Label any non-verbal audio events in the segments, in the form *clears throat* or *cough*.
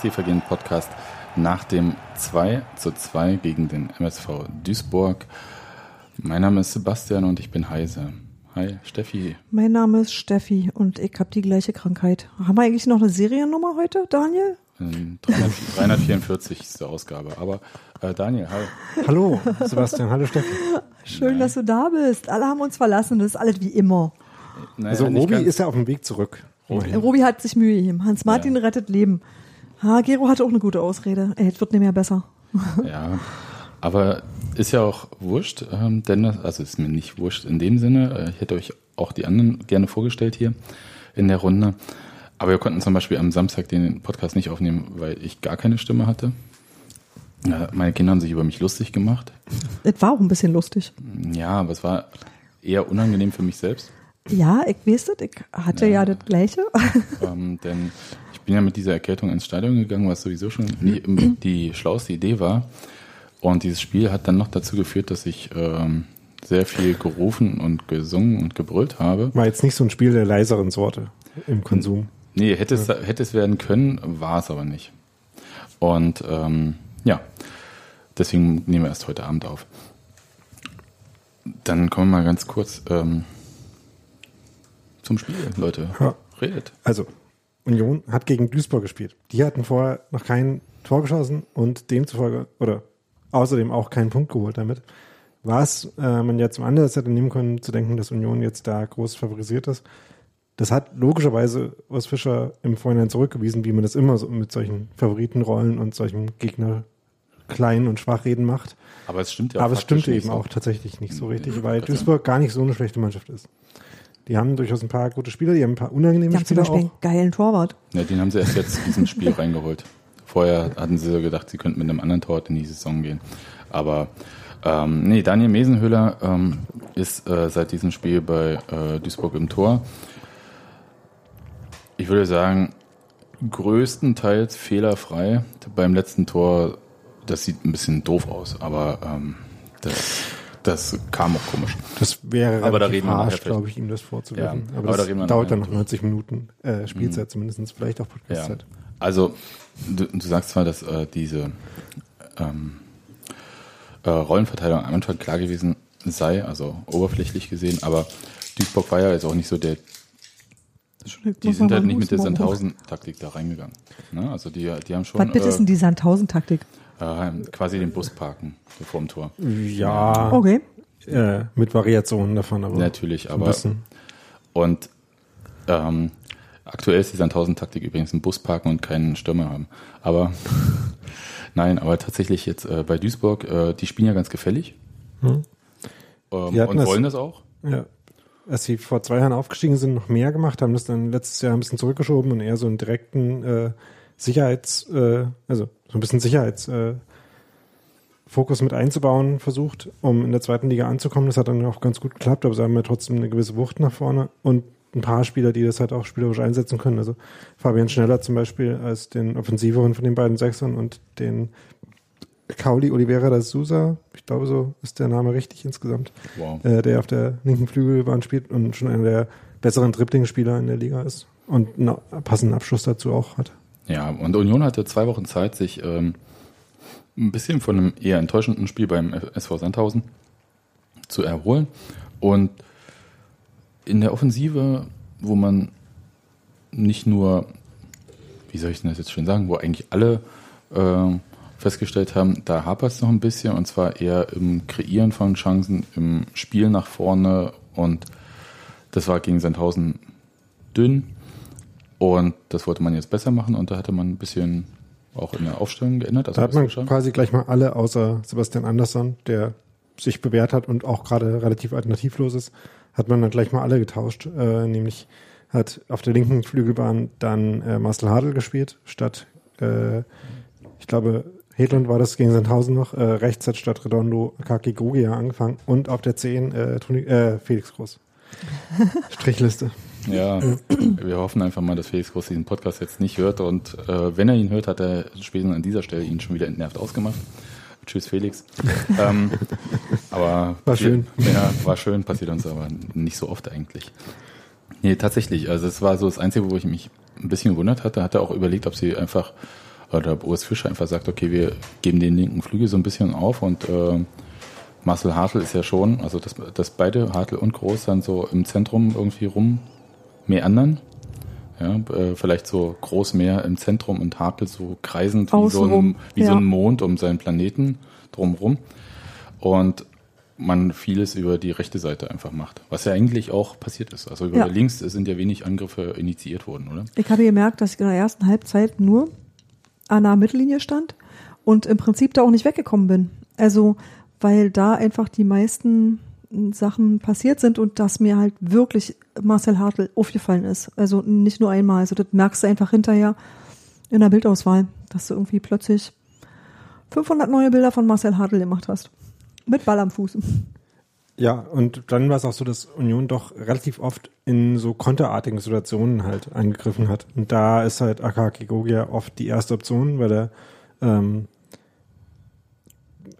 zum Textilvergehen Podcast nach dem 2 zu 2 gegen den MSV Duisburg. Mein Name ist Sebastian und ich bin Heise. Hi, Steffi. Mein Name ist Steffi und ich habe die gleiche Krankheit. Haben wir eigentlich noch eine Seriennummer heute, Daniel? 344 ist die Ausgabe. Aber äh, Daniel, hi. Hallo, Sebastian. Hallo, Steffi. Schön, Nein. dass du da bist. Alle haben uns verlassen. Das ist alles wie immer. Naja, Also Robi ist ja auf dem Weg zurück. Robi. Robi hat sich Mühe gegeben. Hans Martin Ja. rettet Leben. Ha, Gero hatte auch eine gute Ausrede. Ey, es wird nicht mehr besser. *laughs* Ja, aber ist ja auch wurscht, ähm, denn also ist mir nicht wurscht in dem Sinne. Äh, ich hätte euch auch die anderen gerne vorgestellt hier in der Runde. Aber wir konnten zum Beispiel am Samstag den Podcast nicht aufnehmen, weil ich gar keine Stimme hatte. Ja, meine Kinder haben sich über mich lustig gemacht. Es war auch ein bisschen lustig. Ja, aber es war eher unangenehm für mich selbst. Ja, ich weiß das. Ich hatte ja, das Gleiche. ähm, denn bin ja mit dieser Erkältung ins Stadion gegangen, was sowieso schon nie, *clears throat* die schlauste Idee war. Und dieses Spiel hat dann noch dazu geführt, dass ich ähm, sehr viel gerufen und gesungen und gebrüllt habe. War jetzt nicht so ein Spiel der leiseren Sorte im Konsum. Nee, hätte es, hätte es werden können, war es aber nicht. Und ähm, ja, deswegen nehmen wir erst heute Abend auf. Dann kommen wir mal ganz kurz ähm, zum Spiel, Leute. Ja. Redet. Also, Union hat gegen Duisburg gespielt. Die hatten vorher noch kein Tor geschossen und demzufolge, oder außerdem auch keinen Punkt geholt damit. Was äh, man ja zum Anlass hätte nehmen können, zu denken, dass Union jetzt da groß favorisiert ist. Das hat logischerweise Urs Fischer im Vorhinein zurückgewiesen, wie man das immer so mit solchen Favoritenrollen und solchen Gegner klein und schwachreden macht. Aber es stimmt ja Aber es nicht eben so. auch tatsächlich nicht so Nee, richtig, weil Duisburg gar nicht so eine schlechte Mannschaft ist. Die haben durchaus ein paar gute Spieler, die haben ein paar unangenehme Die haben zum Spieler Beispiel auch. einen geilen Torwart. Ja, den haben sie erst jetzt in diesem Spiel reingeholt. Vorher hatten sie so gedacht, sie könnten mit einem anderen Torwart in die Saison gehen. Aber ähm, nee, Daniel Mesenhöhler ähm, ist äh, seit diesem Spiel bei äh, Duisburg im Tor. Ich würde sagen, größtenteils fehlerfrei. Beim letzten Tor, das sieht ein bisschen doof aus, aber ähm, das, das kam auch komisch. Das wäre Aber da reden harsch, glaube ich, ihm das vorzuwerfen. Ja, aber, aber da das wir dauert dann noch drüber. 90 Minuten äh, Spielzeit zumindest, vielleicht auch Ja. Podcastzeit. Also, du, du sagst zwar, dass äh, diese ähm, äh, Rollenverteilung am Anfang klar gewesen sei, also oberflächlich gesehen, aber Duisburg war ja jetzt auch nicht so der, die sind halt nicht mit der Sandhausen-Taktik da reingegangen. Ne? Also die, die haben schon Was bitte ist denn die Sandhausen-Taktik? äh, äh, quasi den Bus parken vor dem Tor. Ja, Okay. äh, mit Variationen davon, aber Natürlich, so aber bisschen. und ähm, aktuell ist die Sandhausen-Taktik übrigens ein Bus parken und keinen Stürmer haben. Aber *laughs* nein, aber tatsächlich jetzt äh, bei Duisburg, äh, die spielen ja ganz gefällig Hm. ähm, und das- wollen das auch. Ja. Als sie vor zwei Jahren aufgestiegen sind, noch mehr gemacht, haben das dann letztes Jahr ein bisschen zurückgeschoben und eher so einen direkten äh, Sicherheits, äh, also so ein bisschen Sicherheits äh, mit einzubauen versucht, um in der zweiten Liga anzukommen. Das hat dann auch ganz gut geklappt, aber sie haben ja trotzdem eine gewisse Wucht nach vorne und ein paar Spieler, die das halt auch spielerisch einsetzen können. Also Fabian Schneller zum Beispiel als den Offensiveren von den beiden Sechsern und den Cauli Oliveira da Souza, ich glaube so ist der Name richtig insgesamt Wow. äh, der auf der linken Flügelbahn spielt und schon einer der besseren Dribbling-Spieler in der Liga ist und einen passenden Abschluss dazu auch hat. Ja, und Union hatte zwei Wochen Zeit, sich ähm, ein bisschen von einem eher enttäuschenden Spiel beim SV Sandhausen zu erholen. Und in der Offensive, wo man nicht nur, wie soll ich denn das jetzt schon sagen, wo eigentlich alle äh, festgestellt haben, da hapert es noch ein bisschen und zwar eher im Kreieren von Chancen, im Spiel nach vorne und das war gegen Sandhausen dünn. Und das wollte man jetzt besser machen und da hatte man ein bisschen auch in der Aufstellung geändert. Also Da hat man quasi gleich mal alle außer Sebastian Andersson, der sich bewährt hat und auch gerade relativ alternativlos ist, hat man dann gleich mal alle getauscht. Äh, nämlich hat auf der linken Flügelbahn dann äh, Marcel Hadl gespielt, statt, äh, ich glaube, Hedlund war das gegen Sandhausen noch. Äh, rechts hat statt Redondo Akaki Gogia angefangen und auf der 10 äh, Toni, äh, Felix Groß. *laughs* Strichliste. Ja, wir hoffen einfach mal, dass Felix Groß diesen Podcast jetzt nicht hört und äh, wenn er ihn hört, hat er spätestens an dieser Stelle ihn schon wieder entnervt ausgemacht. Tschüss Felix. *laughs* ähm, aber War schön. *laughs* Ja, war schön, passiert uns aber nicht so oft eigentlich. Nee, tatsächlich. Also es war so das Einzige, wo ich mich ein bisschen gewundert hatte. Hatte auch überlegt, ob sie einfach, oder Urs Fischer einfach sagt, okay, wir geben den linken Flügel so ein bisschen auf und äh, Marcel Hartl ist ja schon, also dass, dass beide, Hartl und Groß, dann so im Zentrum irgendwie rum meandern. Ja, äh, vielleicht so groß mehr im Zentrum und Hartl so kreisend wie, so ein, Außenrum, wie so ja. ein Mond um seinen Planeten drumrum. Und man vieles über die rechte Seite einfach macht. Was ja eigentlich auch passiert ist. Also über Ja. links sind ja wenig Angriffe initiiert worden, oder? Ich habe gemerkt, dass ich in der ersten Halbzeit nur an der Mittellinie stand und im Prinzip da auch nicht weggekommen bin. Also, weil da einfach die meisten Sachen passiert sind und dass mir halt wirklich Marcel Hartl aufgefallen ist. Also nicht nur einmal. Also das merkst du einfach hinterher in der Bildauswahl, dass du irgendwie plötzlich 500 neue Bilder von Marcel Hartl gemacht hast. Mit Ball am Fuß. Ja, und dann war es auch so, dass Union doch relativ oft in so konterartigen Situationen halt eingegriffen hat. Und da ist halt Akaki Gogia oft die erste Option, weil er ähm,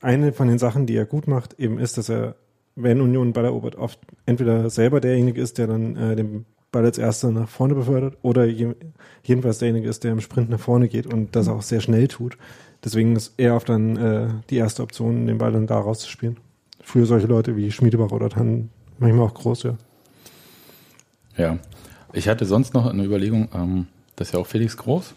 eine von den Sachen, die er gut macht, eben ist, dass er, wenn Union Ball erobert, oft entweder selber derjenige ist, der dann äh, den Ball als erster nach vorne befördert, oder je, jedenfalls derjenige ist, der im Sprint nach vorne geht und das auch sehr schnell tut. Deswegen ist er oft dann äh, die erste Option, den Ball dann da rauszuspielen. Für solche Leute wie Schmiedebach oder dann manchmal auch groß, ja. Ja. Ich hatte sonst noch eine Überlegung, ähm, dass ja auch Felix Groß,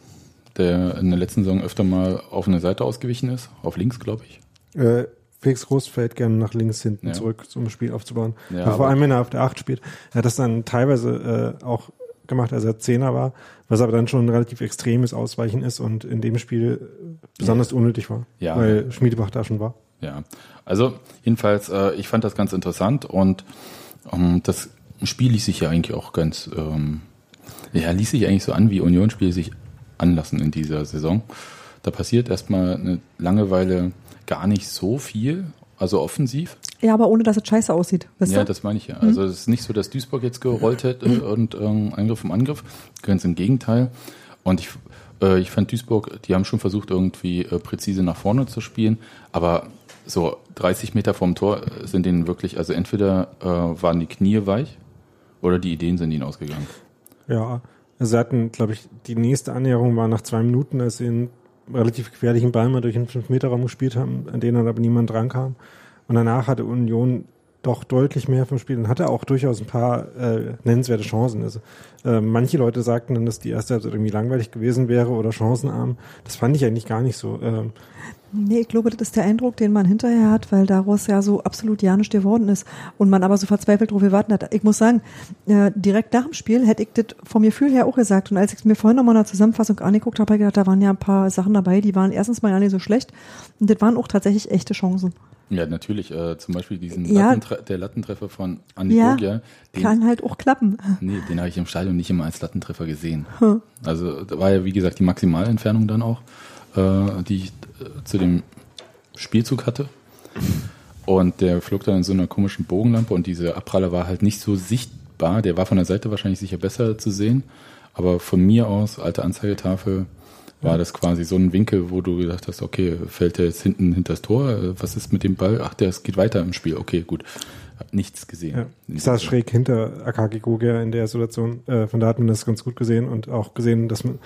der in der letzten Saison öfter mal auf eine Seite ausgewichen ist, auf links, glaube ich. Äh, Felix Groß fällt gerne nach links hinten Ja. zurück, um das Spiel aufzubauen. Ja, Ja, vor allem, wenn er auf der 8 spielt. Er hat das dann teilweise äh, auch gemacht, als er Zehner war, was aber dann schon ein relativ extremes Ausweichen ist und in dem Spiel äh, besonders unnötig war, Ja. weil Schmiedebach da schon war. Ja, also jedenfalls, äh, ich fand das ganz interessant und ähm, das Spiel ließ sich ja eigentlich auch ganz, ähm, ja, ließ sich eigentlich so an, wie Unionsspiele sich anlassen in dieser Saison. Da passiert erstmal eine Langeweile gar nicht so viel, also offensiv. Ja, aber ohne dass es scheiße aussieht. Ja, ihr? das meine ich ja. Also es ist nicht so, dass Duisburg jetzt gerollt hätte und ähm, Angriff um Angriff. Ganz im Gegenteil. Und ich, äh, ich fand Duisburg, die haben schon versucht, irgendwie äh, präzise nach vorne zu spielen, aber so 30 Meter vom Tor sind denen wirklich, also entweder äh, waren die Knie weich oder die Ideen sind ihnen ausgegangen. Ja, also sie hatten, glaube ich, die nächste Annäherung war nach zwei Minuten, als sie einen relativ gefährlichen Ball mal durch den 5-Meter-Raum gespielt haben, an den dann aber niemand drankam. Und danach hatte Union doch deutlich mehr vom Spiel und hatte auch durchaus ein paar äh, nennenswerte Chancen. Also, äh, manche Leute sagten dann, dass die erste Halbzeit irgendwie langweilig gewesen wäre oder chancenarm. Das fand ich eigentlich gar nicht so. Ähm, Nee, ich glaube, das ist der Eindruck, den man hinterher hat, weil daraus ja so absolut ja nicht geworden ist und man aber so verzweifelt drauf gewartet hat. Ich muss sagen, äh, direkt nach dem Spiel hätte ich das vom Gefühl her auch gesagt. Und als ich mir vorhin nochmal in der Zusammenfassung angeguckt habe, habe ich gedacht, da waren ja ein paar Sachen dabei, die waren erstens mal ja nicht so schlecht und das waren auch tatsächlich echte Chancen. Ja, natürlich. Äh, zum Beispiel diesen Ja. Lattentre der Lattentreffer von Andi Ja, den, Kann halt auch klappen. nee, den habe ich im Stadion nicht immer als Lattentreffer gesehen. Also da war ja, wie gesagt, die Maximalentfernung dann auch, äh, die ich äh, zu dem Spielzug hatte. Und der flog dann in so einer komischen Bogenlampe und dieser Abpraller war halt nicht so sichtbar. Der war von der Seite wahrscheinlich sicher besser zu sehen. Aber von mir aus, alte Anzeigetafel, war das quasi so ein Winkel, wo du gedacht hast, okay, fällt der jetzt hinten hinter das Tor? Was ist mit dem Ball? Ach, der geht weiter im Spiel. Okay, gut. Hab nichts gesehen. ja. Ich saß schräg hinter Akaki Gogia in der Situation. Äh, von da hat man das ganz gut gesehen und auch gesehen, dass man,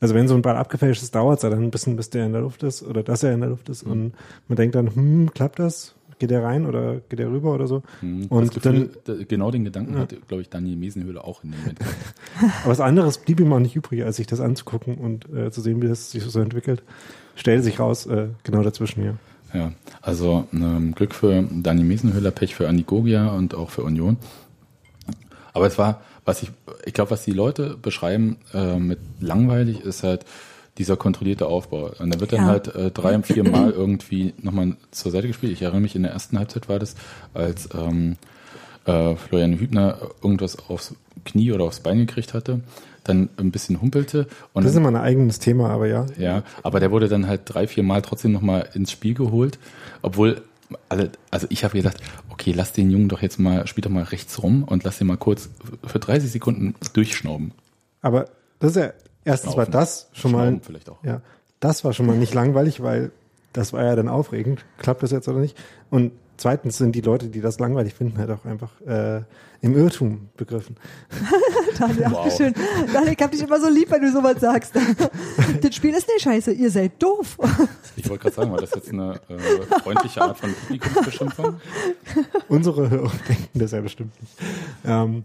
also wenn so ein Ball abgefälscht ist, dauert es ja dann ein bisschen, bis der in der Luft ist oder dass er in der Luft ist. Und man denkt dann, hm, klappt das? Geht der rein oder geht der rüber oder so? Mhm. Und Gefühl, dann, da- genau den Gedanken hatte, glaube ich, Daniel Mesenhöhle auch in dem Moment. *laughs* aber was anderes blieb ihm auch nicht übrig, als sich das anzugucken und äh, zu sehen, wie das sich so entwickelt. Stellte sich raus, äh, genau dazwischen, ja. Ja, also ähm, Glück für Dani Mesenhöhler, Pech für Andi Gogia und auch für Union. Aber es war, was ich, ich glaube, was die Leute beschreiben äh, mit langweilig, ist halt dieser kontrollierte Aufbau. Und da wird dann Ja. halt äh, drei und vier Mal irgendwie nochmal zur Seite gespielt. Ich erinnere mich, in der ersten Halbzeit war das, als ähm, äh, Florian Hübner irgendwas aufs Knie oder aufs Bein gekriegt hatte, dann ein bisschen humpelte und Das ist immer ein eigenes Thema, aber ja. ja, aber der wurde dann halt drei, vier Mal trotzdem nochmal ins Spiel geholt, obwohl alle, also ich habe gedacht, okay, lass den Jungen doch jetzt mal, spiel doch mal rechts rum und lass den mal kurz für 30 Sekunden durchschnauben. Aber das ist ja, erstens war das schon mal, Schnauben vielleicht auch. ja, das war schon mal nicht langweilig, weil das war ja dann aufregend. Klappt das jetzt oder nicht? Und zweitens sind die Leute, die das langweilig finden, halt auch einfach äh, im Irrtum begriffen. *laughs* Daniel, Wow. wow. schön. Daniel, ich hab dich immer so lieb, wenn du sowas sagst. *laughs* das Spiel ist nicht scheiße, ihr seid doof. Ich wollte gerade sagen, war das jetzt eine äh, freundliche Art von Publikumsbeschimpfung? Unsere Hörer *laughs* denken das ja bestimmt nicht. Ähm,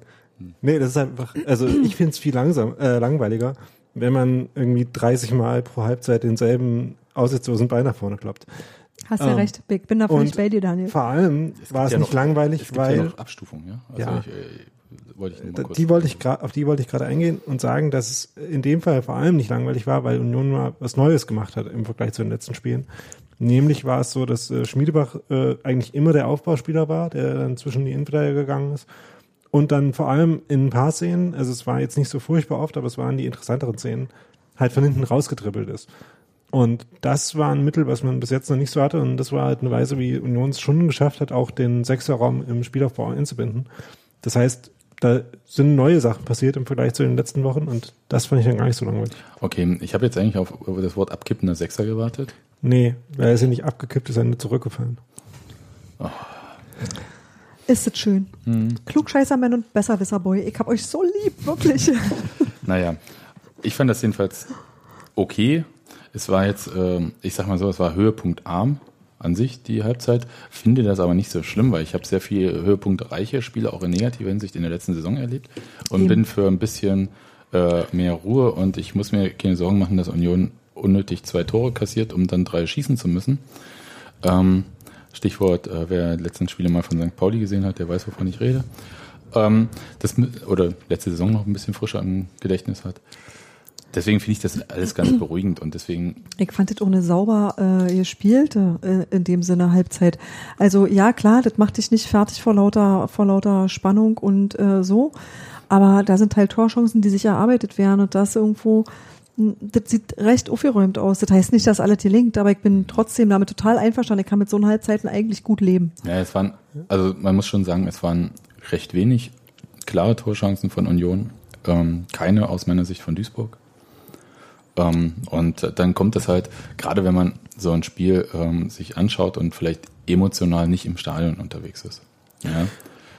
nee, das ist einfach, also ich finde es viel langsam, äh, langweiliger, wenn man irgendwie 30 Mal pro Halbzeit denselben aussichtslosen Ball nach vorne kloppt. Hast ja Ähm, recht, ich bin da völlig bei dir, Daniel. Vor allem war es ja nicht noch- langweilig, Es gibt weil ja noch Abstufungen, ja? Also Ja. Ich, äh, wollte ich kurz die wollte ich grad, auf die wollte ich gerade eingehen und sagen, dass es in dem Fall vor allem nicht langweilig war, weil Union mal was Neues gemacht hat im Vergleich zu den letzten Spielen. Nämlich war es so, dass äh, Schmiedebach äh, eigentlich immer der Aufbauspieler war, der dann zwischen die Innenverteidiger gegangen ist. Und dann vor allem in ein paar Szenen, also es war jetzt nicht so furchtbar oft, aber es waren die interessanteren Szenen, halt von hinten rausgetribbelt ist. Und das war ein Mittel, was man bis jetzt noch nicht so hatte. Und das war halt eine Weise, wie Union es schon geschafft hat, auch den Sechserraum im Spielaufbau einzubinden. Das heißt, da sind neue Sachen passiert im Vergleich zu den letzten Wochen und das fand ich dann gar nicht so langweilig. Okay, ich habe jetzt eigentlich auf das Wort abkippender Sechser gewartet. Nee, weil er ist ja nicht abgekippt, ist er nur zurückgefallen. Ist es schön. Hm. Klugscheißermann und Besserwisserboy. Ich hab euch so lieb, wirklich. *laughs* Naja, ich fand das jedenfalls okay. Es war jetzt, ähm, ich sag mal so, es war Höhepunkt arm an sich, die Halbzeit. Finde das aber nicht so schlimm, weil ich habe sehr viel höhepunktreiche Spiele auch in negativer Hinsicht in der letzten Saison erlebt und Eben. bin für ein bisschen äh, mehr Ruhe und ich muss mir keine Sorgen machen, dass Union unnötig zwei Tore kassiert, um dann drei schießen zu müssen. Ähm, Stichwort, äh, wer letzten Spiele mal von St. Pauli gesehen hat, der weiß, wovon ich rede. Ähm, das, oder letzte Saison noch ein bisschen frischer im Gedächtnis hat. Deswegen finde ich das alles ganz *clears throat* beruhigend und deswegen, Ich fand das auch eine sauber äh, gespielte, äh, in dem Sinne Halbzeit. Also ja, klar, das macht dich nicht fertig vor lauter, vor lauter Spannung und äh, so. Aber da sind halt Torchancen, die sich erarbeitet werden und das irgendwo, das sieht recht aufgeräumt aus. Das heißt nicht, dass alles gelingt, aber ich bin trotzdem damit total einverstanden. Ich kann mit so einer Halbzeiten eigentlich gut leben. ja, es waren, also man muss schon sagen, es waren recht wenig klare Torchancen von Union. Ähm, keine aus meiner Sicht von Duisburg. Ähm, und dann kommt es halt, gerade wenn man so ein Spiel ähm, sich anschaut und vielleicht emotional nicht im Stadion unterwegs ist, ja,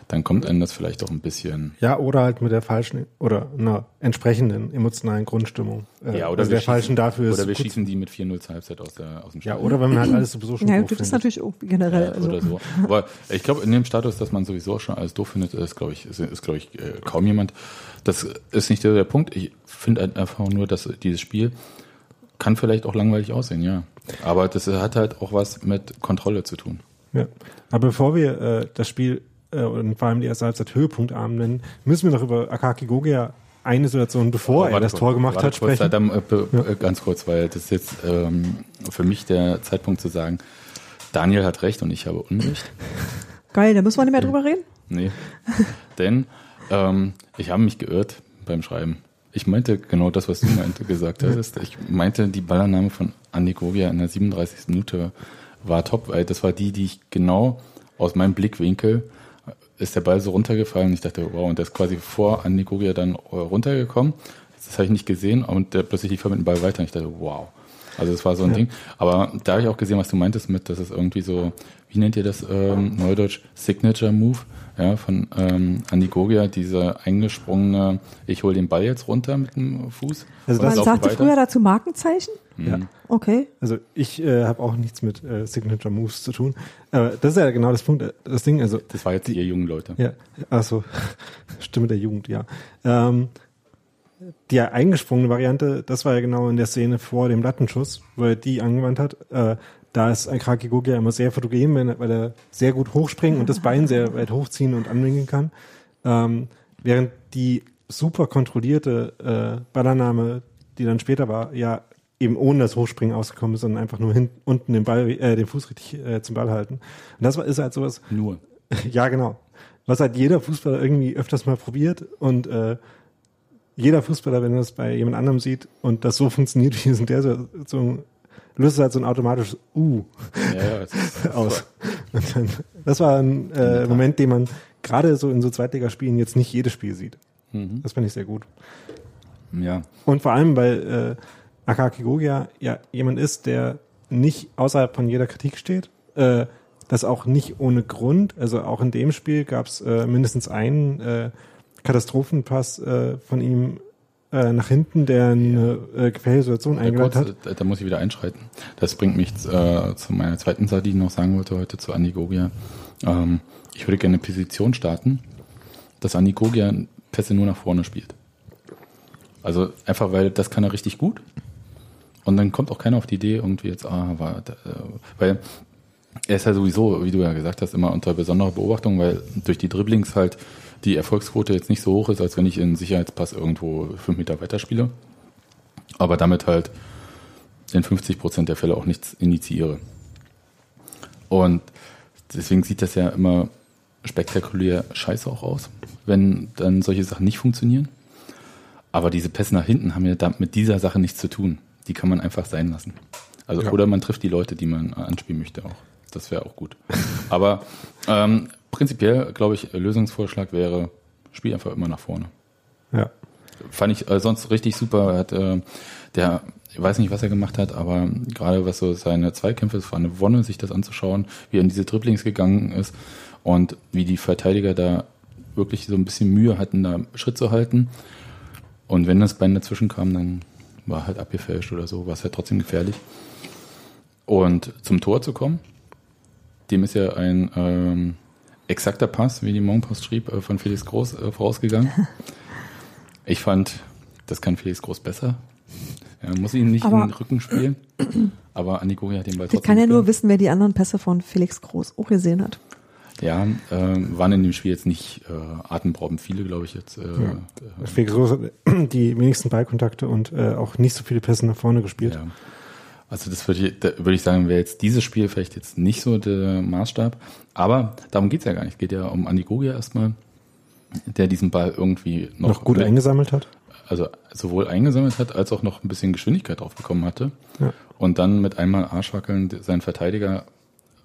dann kommt einem das vielleicht auch ein bisschen Ja, oder halt mit der falschen oder einer entsprechenden emotionalen Grundstimmung. Äh, Ja, oder also der falschen dafür ist Oder wir gut- schießen die mit 4-0 zur Halbzeit aus, der, aus dem Ja, Stadion. oder wenn man halt alles sowieso schon Ja, doof das ist natürlich auch generell. Ja, also. oder so. Aber ich glaube, in dem Status, dass man sowieso schon alles doof findet, ist, glaube ich, ist, ist glaube ich, äh, kaum jemand. Das ist nicht der, der Punkt. Ich finde halt einfach nur, dass dieses Spiel kann vielleicht auch langweilig aussehen, ja. Aber das hat halt auch was mit Kontrolle zu tun. Ja. Aber bevor wir äh, das Spiel äh, und vor allem die erste Halbzeit höhepunktarm nennen, müssen wir noch über Akaki Gogia eine Situation, bevor er das kurz, Tor gemacht hat, kurz, sprechen. Dann, äh, äh, ganz kurz, weil das ist jetzt ähm, für mich der Zeitpunkt zu sagen, Daniel hat recht und ich habe Unrecht. *laughs* Geil, da müssen wir nicht mehr drüber reden. Nee. *laughs* Denn ähm, ich habe mich geirrt beim Schreiben. Ich meinte genau das, was du meinte, gesagt hattest. Ich meinte, die Ballannahme von Andi Govia in der 37. Minute war top, weil das war die, die ich genau aus meinem Blickwinkel ist der Ball so runtergefallen ich dachte, wow, und der ist quasi vor Andi Govia dann äh, runtergekommen. Das habe ich nicht gesehen und der plötzlich lief er mit dem Ball weiter und ich dachte, wow. Also das war so ein Ding. Aber da habe ich auch gesehen, was du meintest mit, dass es irgendwie so, wie nennt ihr das ähm, Neudeutsch, Signature Move, ja, von ähm, Andi Gogia, dieser eingesprungene, ich hole den Ball jetzt runter mit dem Fuß. Also Man sagte weiter. früher dazu Markenzeichen. Ja. Okay. Also ich äh, habe auch nichts mit äh, Signature Moves zu tun. Aber das ist ja genau das Punkt, äh, das Ding. Also Das war jetzt ihr jungen Leute. Ja, also *laughs* Stimme der Jugend, ja. Ähm, die eingesprungene Variante, das war ja genau in der Szene vor dem Lattenschuss, wo er die angewandt hat. Äh, da ist Kraki Gogia immer sehr fotogen, weil er sehr gut hochspringen und das Bein sehr *laughs* weit hochziehen und anwinkeln kann. Ähm, während die super kontrollierte äh, Ballannahme, die dann später war, ja eben ohne das Hochspringen ausgekommen ist, sondern einfach nur hin, unten den Ball, äh, den Fuß richtig äh, zum Ball halten. Und das war, ist halt sowas, Nur. *laughs* ja, genau. Was halt jeder Fußballer irgendwie öfters mal probiert und äh, jeder Fußballer, wenn er das bei jemand anderem sieht und das so funktioniert, wie es in der Situation, löst es halt so ein automatisches Uh Ja, es ist, *laughs* aus. Dann, das war ein äh, Moment, den man gerade so in so Zweitligaspielen jetzt nicht jedes Spiel sieht. Mhm. Das fand ich sehr gut. ja. Und vor allem, weil äh, Akaki Gogia ja jemand ist, der nicht außerhalb von jeder Kritik steht, äh, dass auch nicht ohne Grund, also auch in dem Spiel gab es äh, mindestens einen äh, Katastrophenpass äh, von ihm äh, nach hinten, der eine äh, gefährliche Situation Ja, eingeleitet kurz, hat. da, da muss ich wieder einschreiten. Das bringt mich äh, zu meiner zweiten Sache, die ich noch sagen wollte heute zu Andi Gogia. Ähm, ich würde gerne eine Petition starten, dass Andi Gogia Pässe nur nach vorne spielt. Also einfach, weil das kann er richtig gut. Und dann kommt auch keiner auf die Idee, irgendwie jetzt, ah, war, da, äh, weil er ist ja sowieso, wie du ja gesagt hast, immer unter besonderer Beobachtung, weil durch die Dribblings halt die Erfolgsquote jetzt nicht so hoch ist, als wenn ich einen Sicherheitspass irgendwo fünf Meter weiter spiele. Aber damit halt in 50 Prozent der Fälle auch nichts initiiere. Und deswegen sieht das ja immer spektakulär scheiße auch aus, wenn dann solche Sachen nicht funktionieren. Aber diese Pässe nach hinten haben ja damit mit dieser Sache nichts zu tun. Die kann man einfach sein lassen. Also Ja. oder man trifft die Leute, die man anspielen möchte auch. Das wäre auch gut. Aber ähm, prinzipiell glaube ich, Lösungsvorschlag wäre, spiel einfach immer nach vorne. Ja. Fand ich äh, sonst richtig super. Er hat, äh, der, ich weiß nicht, was er gemacht hat, aber gerade was so seine Zweikämpfe, es war eine Wonne, sich das anzuschauen, wie er in diese Dribblings gegangen ist und wie die Verteidiger da wirklich so ein bisschen Mühe hatten, da Schritt zu halten. Und wenn das Bein dazwischen kam, dann war halt abgefälscht oder so, war es halt trotzdem gefährlich. Und zum Tor zu kommen, dem ist ja ein ähm, exakter Pass, wie die Morgenpost schrieb, äh, von Felix Groß äh, vorausgegangen. *laughs* Ich fand, das kann Felix Groß besser. Er muss ihn nicht Aber- in den Rücken spielen. Aber Anikoria hat den Ball Ich trotzdem kann ja nur wissen, wer die anderen Pässe von Felix Groß auch gesehen hat. Ja, ähm, waren in dem Spiel jetzt nicht äh, atemberaubend viele, glaube ich, jetzt. Äh, äh, Felix Groß hat die wenigsten Ballkontakte und äh, auch nicht so viele Pässe nach vorne gespielt. Ja. Also das würde ich, da würde ich sagen, wäre jetzt dieses Spiel vielleicht jetzt nicht so der Maßstab. Aber darum geht's ja gar nicht. Es geht ja um Andi Gogia erstmal, der diesen Ball irgendwie noch, Noch gut mit- eingesammelt hat. also sowohl eingesammelt hat, als auch noch ein bisschen Geschwindigkeit drauf bekommen hatte. Ja. Und dann mit einmal Arschwackeln seinen Verteidiger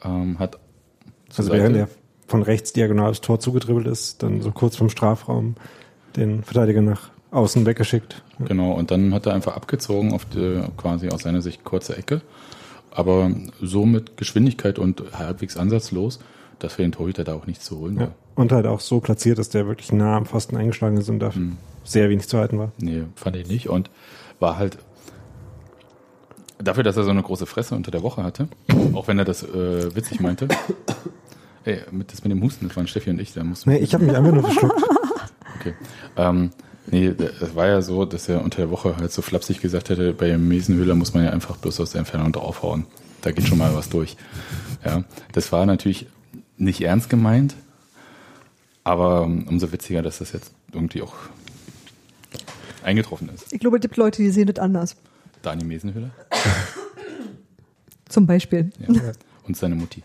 ähm, hat Also Seite- während er von rechts diagonal aufs Tor zugedribbelt ist, dann so kurz vom Strafraum den Verteidiger nach außen weggeschickt. Genau, und dann hat er einfach abgezogen auf die quasi aus seiner Sicht kurze Ecke. Aber so mit Geschwindigkeit und halbwegs ansatzlos, dass für den Torhüter da auch nichts zu holen war. Ja. Und halt auch so platziert, dass der wirklich nah am Pfosten eingeschlagen ist und da Mhm. sehr wenig zu halten war. Nee, fand ich nicht. Und war halt dafür, dass er so eine große Fresse unter der Woche hatte, auch wenn er das äh, witzig meinte. Ey, mit, das mit dem Husten, das waren Steffi und ich, da mussten Nee, ich habe mich einfach nur verschluckt. Okay. Ähm, nee, es war ja so, dass er unter der Woche halt so flapsig gesagt hätte, bei Mesenhöhler muss man ja einfach bloß aus der Entfernung draufhauen. Da geht schon mal was durch. Ja, das war natürlich nicht ernst gemeint, aber ähm, umso witziger, dass das jetzt irgendwie auch eingetroffen ist. Ich glaube, es gibt Leute, die sehen das anders. Dani Mesenhöhler Zum Beispiel. ja. und seine Mutti.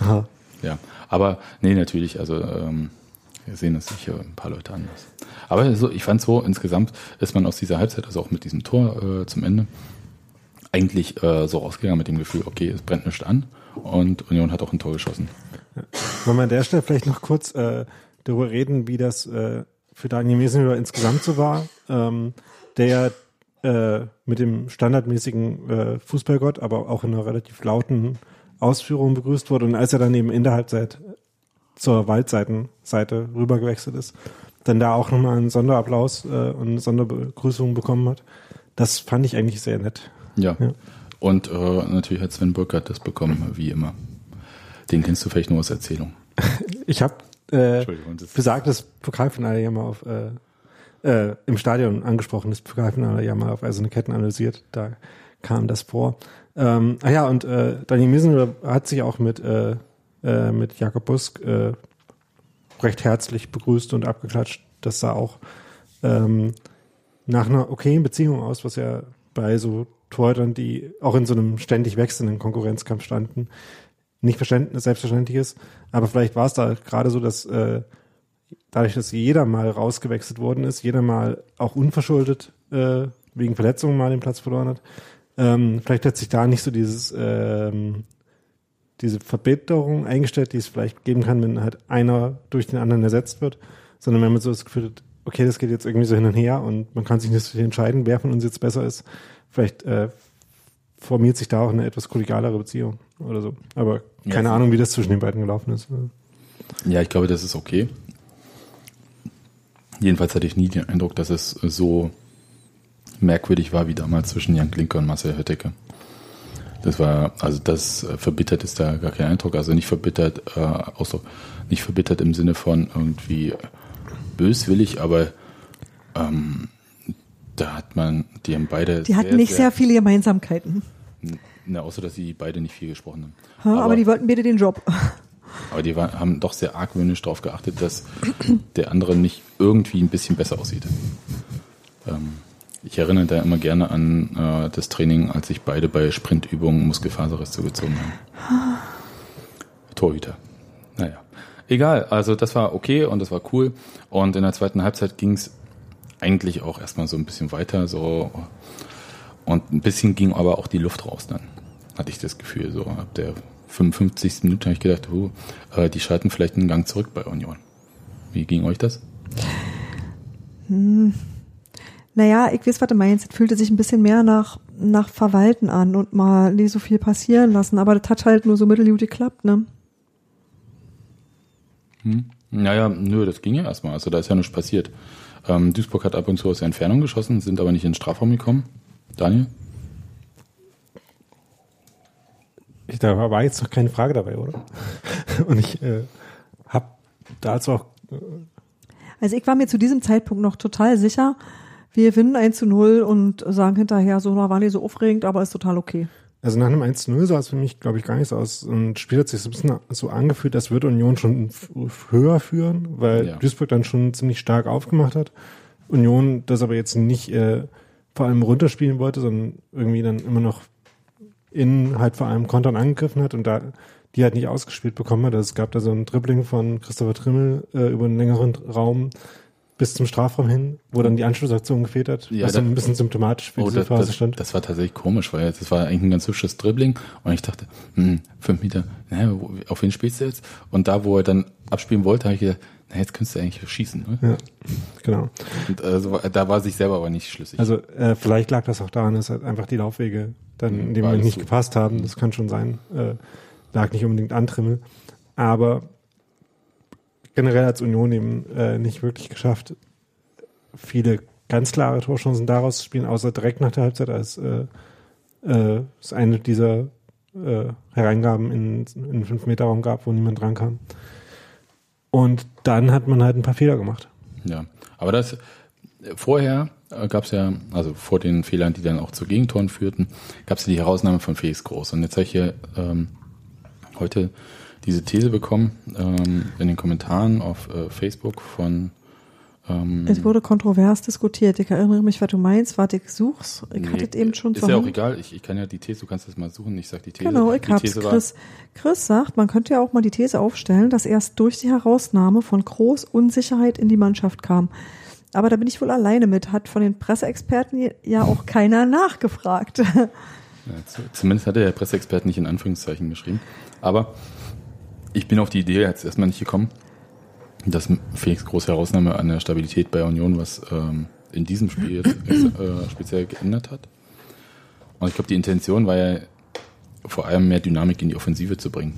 Aha. Ja, aber nee, natürlich, also ähm, wir sehen das sicher ein paar Leute anders. Aber so, ich fand so, insgesamt ist man aus dieser Halbzeit, also auch mit diesem Tor äh, zum Ende, eigentlich äh, so rausgegangen mit dem Gefühl, okay, es brennt nicht an und Union hat auch ein Tor geschossen. Wollen wir an der Stelle vielleicht noch kurz äh, darüber reden, wie das äh, für Daniel Mesenhöhler insgesamt so war, ähm, der äh, mit dem standardmäßigen äh, Fußballgott, aber auch in einer relativ lauten Ausführung begrüßt wurde. Und als er dann eben in der Halbzeit zur Waldseitenseite rübergewechselt ist, dann da auch nochmal einen Sonderapplaus äh, und eine Sonderbegrüßung bekommen hat. Das fand ich eigentlich sehr nett. Ja. Ja. Und äh, natürlich hat Sven Burkhardt das bekommen, wie immer. Den kennst du vielleicht nur aus Erzählung. *laughs* Ich habe äh, Entschuldigung, das besagtes Pokalfinale ja mal auf äh, äh, im Stadion angesprochenes Pokalfinale ja mal auf Eiserne Ketten analysiert. Da kam das vor. Ähm, ah ja, und äh, Daniel Miesen hat sich auch mit äh, äh, mit Jakob Busk äh, recht herzlich begrüßt und abgeklatscht. Das sah auch ähm, nach einer okayen Beziehung aus, was ja bei so Torhütern, die auch in so einem ständig wechselnden Konkurrenzkampf standen, nicht verständ- selbstverständlich ist. Aber vielleicht war es da gerade so, dass äh, dadurch, dass jeder mal rausgewechselt worden ist, jeder mal auch unverschuldet äh, wegen Verletzungen mal den Platz verloren hat, ähm, vielleicht hat sich da nicht so dieses ähm, diese Verbitterung eingestellt, die es vielleicht geben kann, wenn halt einer durch den anderen ersetzt wird, sondern wenn man so das Gefühl hat, okay, das geht jetzt irgendwie so hin und her und man kann sich nicht entscheiden, wer von uns jetzt besser ist. Vielleicht äh, formiert sich da auch eine etwas kollegialere Beziehung oder so. Aber Ja, keine so. Ahnung, wie das zwischen den beiden gelaufen ist. Ja, ich glaube, das ist okay. Jedenfalls hatte ich nie den Eindruck, dass es so merkwürdig war wie damals zwischen Jan Klinker und Marcel Höttecke. Das war, also das äh, verbittert ist da gar kein Eindruck. Also nicht verbittert, äh, Ausdruck, nicht verbittert im Sinne von irgendwie böswillig, aber ähm, da hat man, die haben beide. Die hatten nicht sehr, viele Gemeinsamkeiten. Na, außer dass sie beide nicht viel gesprochen haben. Ha, aber, die wollten beide den Job. Aber die war, haben doch sehr argwöhnisch darauf geachtet, dass der andere nicht irgendwie ein bisschen besser aussieht. Ähm, ich erinnere da immer gerne an äh, das Training, als sich beide bei Sprintübungen Muskelfaserriss zugezogen haben. Torhüter. Naja. Egal, also das war okay und das war cool. Und in der zweiten Halbzeit ging es eigentlich auch erstmal so ein bisschen weiter. So und ein bisschen ging aber auch die Luft raus dann, hatte ich das Gefühl. So ab der 55. Minute habe ich gedacht, oh, äh, die schalten vielleicht einen Gang zurück bei Union. Wie ging euch das? Naja, ich weiß, was du meinst. Es fühlte sich ein bisschen mehr nach, nach Verwalten an und mal nicht so viel passieren lassen. Aber das hat halt nur so mittelgut geklappt, ne? Naja, nö, das ging ja erstmal. Also da ist ja nichts passiert. Ähm, Duisburg hat ab und zu aus der Entfernung geschossen, sind aber nicht in den Strafraum gekommen. Daniel? Ich, da war jetzt noch keine Frage dabei, oder? *laughs* Und ich äh, habe dazu auch Also ich war mir zu diesem Zeitpunkt noch total sicher, wir gewinnen 1 zu 0 und sagen hinterher, so na, war nicht so aufregend, aber ist total okay. Also nach einem 1-0 sah es für mich, glaube ich, gar nicht so aus. Und das Spiel hat sich so ein bisschen so angefühlt, als würde Union schon höher führen, weil Ja. Duisburg dann schon ziemlich stark aufgemacht hat. Union das aber jetzt nicht äh, vor allem runterspielen wollte, sondern irgendwie dann immer noch innen halt vor allem Kontern angegriffen hat und da die halt nicht ausgespielt bekommen hat. Also es gab da so ein Dribbling von Christopher Trimmel äh, über einen längeren Raum bis zum Strafraum hin, wo dann die Anschlussaktion gefehlt hat, Ja, was so da- ein bisschen symptomatisch für Oh, diese das, Phase das, stand. das war tatsächlich komisch, weil das war eigentlich ein ganz hübsches Dribbling und ich dachte, hm, fünf Meter, naja, auf wen spielst du jetzt? Und da, wo er dann abspielen wollte, habe ich gedacht, na, jetzt könntest du eigentlich schießen. Ne? Ja, genau. Und also, da war sich selber aber nicht schlüssig. Also äh, vielleicht lag das auch daran, dass halt einfach die Laufwege dann in dem Moment nicht so. gepasst haben. Das kann schon sein. Äh, lag nicht unbedingt an Trimmel. Aber generell als Union eben äh, nicht wirklich geschafft, viele ganz klare Torchancen daraus zu spielen, außer direkt nach der Halbzeit, als äh, äh, es eine dieser äh, Hereingaben in, in den 5-Meter-Raum gab, wo niemand drankam. Und dann hat man halt ein paar Fehler gemacht. Ja, aber das vorher gab es ja, also vor den Fehlern, die dann auch zu Gegentoren führten, gab es ja die Herausnahme von Felix Groß. Und jetzt habe ich hier ähm, heute diese These bekommen ähm, in den Kommentaren auf äh, Facebook von ähm, Es wurde kontrovers diskutiert. Ich erinnere mich, was du meinst. Warte, ich such's. Ich hatte es eben schon Ist ja auch Hand. egal, ich, ich kann ja die These, du kannst das mal suchen, ich sag die These. Genau, ich die hab's. These Chris, Chris sagt, man könnte ja auch mal die These aufstellen, dass erst durch die Herausnahme von Groß Unsicherheit in die Mannschaft kam. Aber da bin ich wohl alleine mit. Hat von den Presseexperten ja auch *laughs* keiner nachgefragt. Ja, zu- zumindest hat der Presseexperte nicht in Anführungszeichen geschrieben. Aber ich bin auf die Idee jetzt erstmal nicht gekommen, dass Felix große Herausnahme an der Stabilität bei Union was ähm, in diesem Spiel *clears throat* jetzt äh, speziell geändert hat. Und ich glaube, die Intention war ja vor allem mehr Dynamik in die Offensive zu bringen.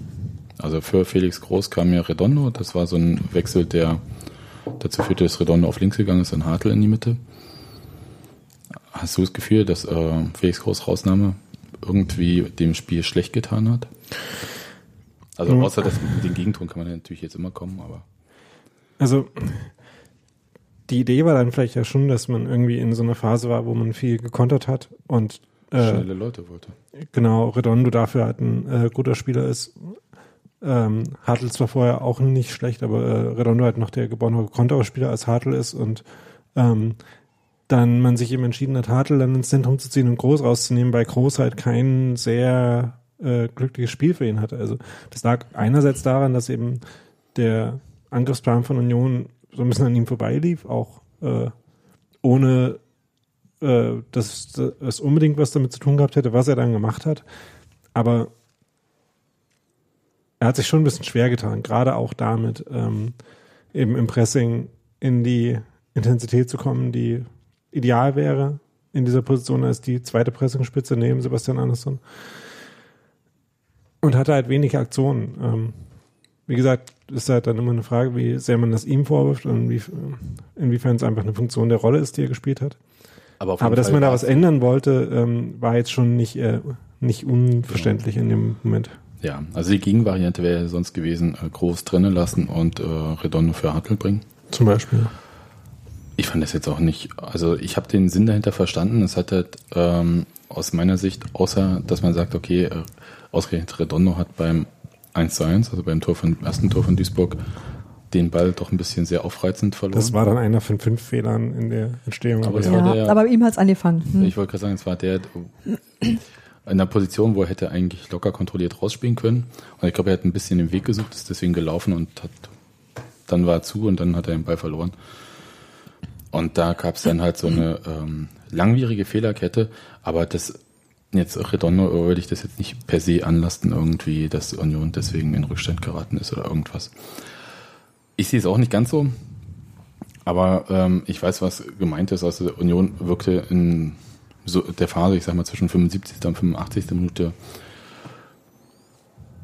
Also für Felix Groß kam ja Redondo, das war so ein Wechsel, der dazu führte, dass Redondo auf links gegangen ist und Hartl in die Mitte. Hast du das Gefühl, dass äh, Felix Groß Rausnahme irgendwie dem Spiel schlecht getan hat? Also außer dass mit den Gegentoren kann man ja natürlich jetzt immer kommen, aber Also die Idee war dann vielleicht ja schon, dass man irgendwie in so einer Phase war, wo man viel gekontert hat und äh, schnelle Leute wollte. genau Redondo dafür halt ein äh, guter Spieler ist. Ähm, Hartl zwar vorher auch nicht schlecht, aber äh, Redondo halt noch der geborene Konterspieler als Hartl ist und ähm, dann man sich eben entschieden hat, Hartl dann ins Zentrum zu ziehen und Groß rauszunehmen, weil Groß halt kein sehr äh, glückliches Spiel für ihn hatte. Also das lag einerseits daran, dass eben der Angriffsplan von Union so ein bisschen an ihm vorbeilief, auch äh, ohne äh, dass es unbedingt was damit zu tun gehabt hätte, was er dann gemacht hat. Aber er hat sich schon ein bisschen schwer getan, gerade auch damit, ähm, eben im Pressing in die Intensität zu kommen, die ideal wäre. in dieser Position als die zweite Pressingspitze neben Sebastian Andersson. Und hatte halt wenig Aktionen. Ähm, wie gesagt, ist halt dann immer eine Frage, wie sehr man das ihm vorwirft und wie, inwiefern es einfach eine Funktion der Rolle ist, die er gespielt hat. Aber, Aber dass Fall man da was ändern wollte, ähm, war jetzt schon nicht, äh, nicht unverständlich in dem Moment. Ja, also die Gegenvariante wäre sonst gewesen, äh, Groß drinnen lassen und äh, Redondo für Hartl bringen. Zum Beispiel. Ich fand das jetzt auch nicht, also ich habe den Sinn dahinter verstanden. Es hat halt ähm, aus meiner Sicht, außer dass man sagt, okay, äh, ausgerechnet Redondo hat beim 1 zu 1, also beim Tor von, ersten Tor von Duisburg, den Ball doch ein bisschen sehr aufreizend verloren. Das war dann einer von fünf Fehlern in der Entstehung. Aber Aber es ja. der- aber ihm hat's angefangen. Hm. Ich wollte gerade sagen, es war der in einer Position, wo er hätte eigentlich locker kontrolliert rausspielen können. Und ich glaube, er hat ein bisschen den Weg gesucht, ist deswegen gelaufen und hat dann war er zu und dann hat er den Ball verloren. Und da gab es dann halt so eine ähm, langwierige Fehlerkette, aber das jetzt Redondo würde ich das jetzt nicht per se anlasten, irgendwie, dass Union deswegen in Rückstand geraten ist oder irgendwas. Ich sehe es auch nicht ganz so, aber ähm, ich weiß, was gemeint ist. Also Union wirkte in so der Phase, ich sag mal zwischen 75. und 85. Minute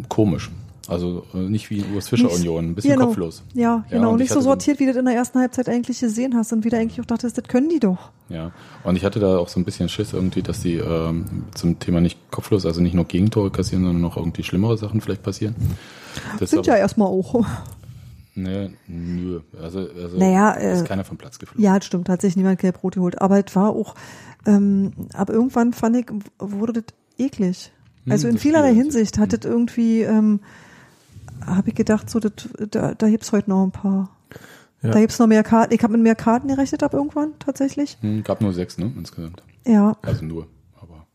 komisch. Also äh, nicht wie Urs Fischer Union, ein bisschen genau. kopflos. Ja, Ja, genau. und ich nicht so sortiert, wie du das in der ersten Halbzeit eigentlich gesehen hast und wie du eigentlich auch dachtest, das können die doch. Ja, und ich hatte da auch so ein bisschen Schiss irgendwie, dass die ähm, zum Thema nicht kopflos, also nicht nur Gegentore kassieren, sondern noch irgendwie schlimmere Sachen vielleicht passieren. Das Sind ist ja aber- erstmal auch. Nee, nö. Also, also Naja, ist äh, keiner vom Platz geflogen. Ja, das stimmt, hat sich niemand gelb-rot geholt. Aber es war auch, ähm, aber irgendwann fand ich, wurde das eklig. Hm, Also in das vielerlei Hinsicht hat das irgendwie, ähm, habe ich gedacht, so, das, da, da gibt's heute noch ein paar. Ja. Da gibt's noch mehr Karten. Ich habe mit mehr Karten gerechnet ab irgendwann, tatsächlich. Hm, gab nur sechs, ne, insgesamt. Ja. Also nur, aber.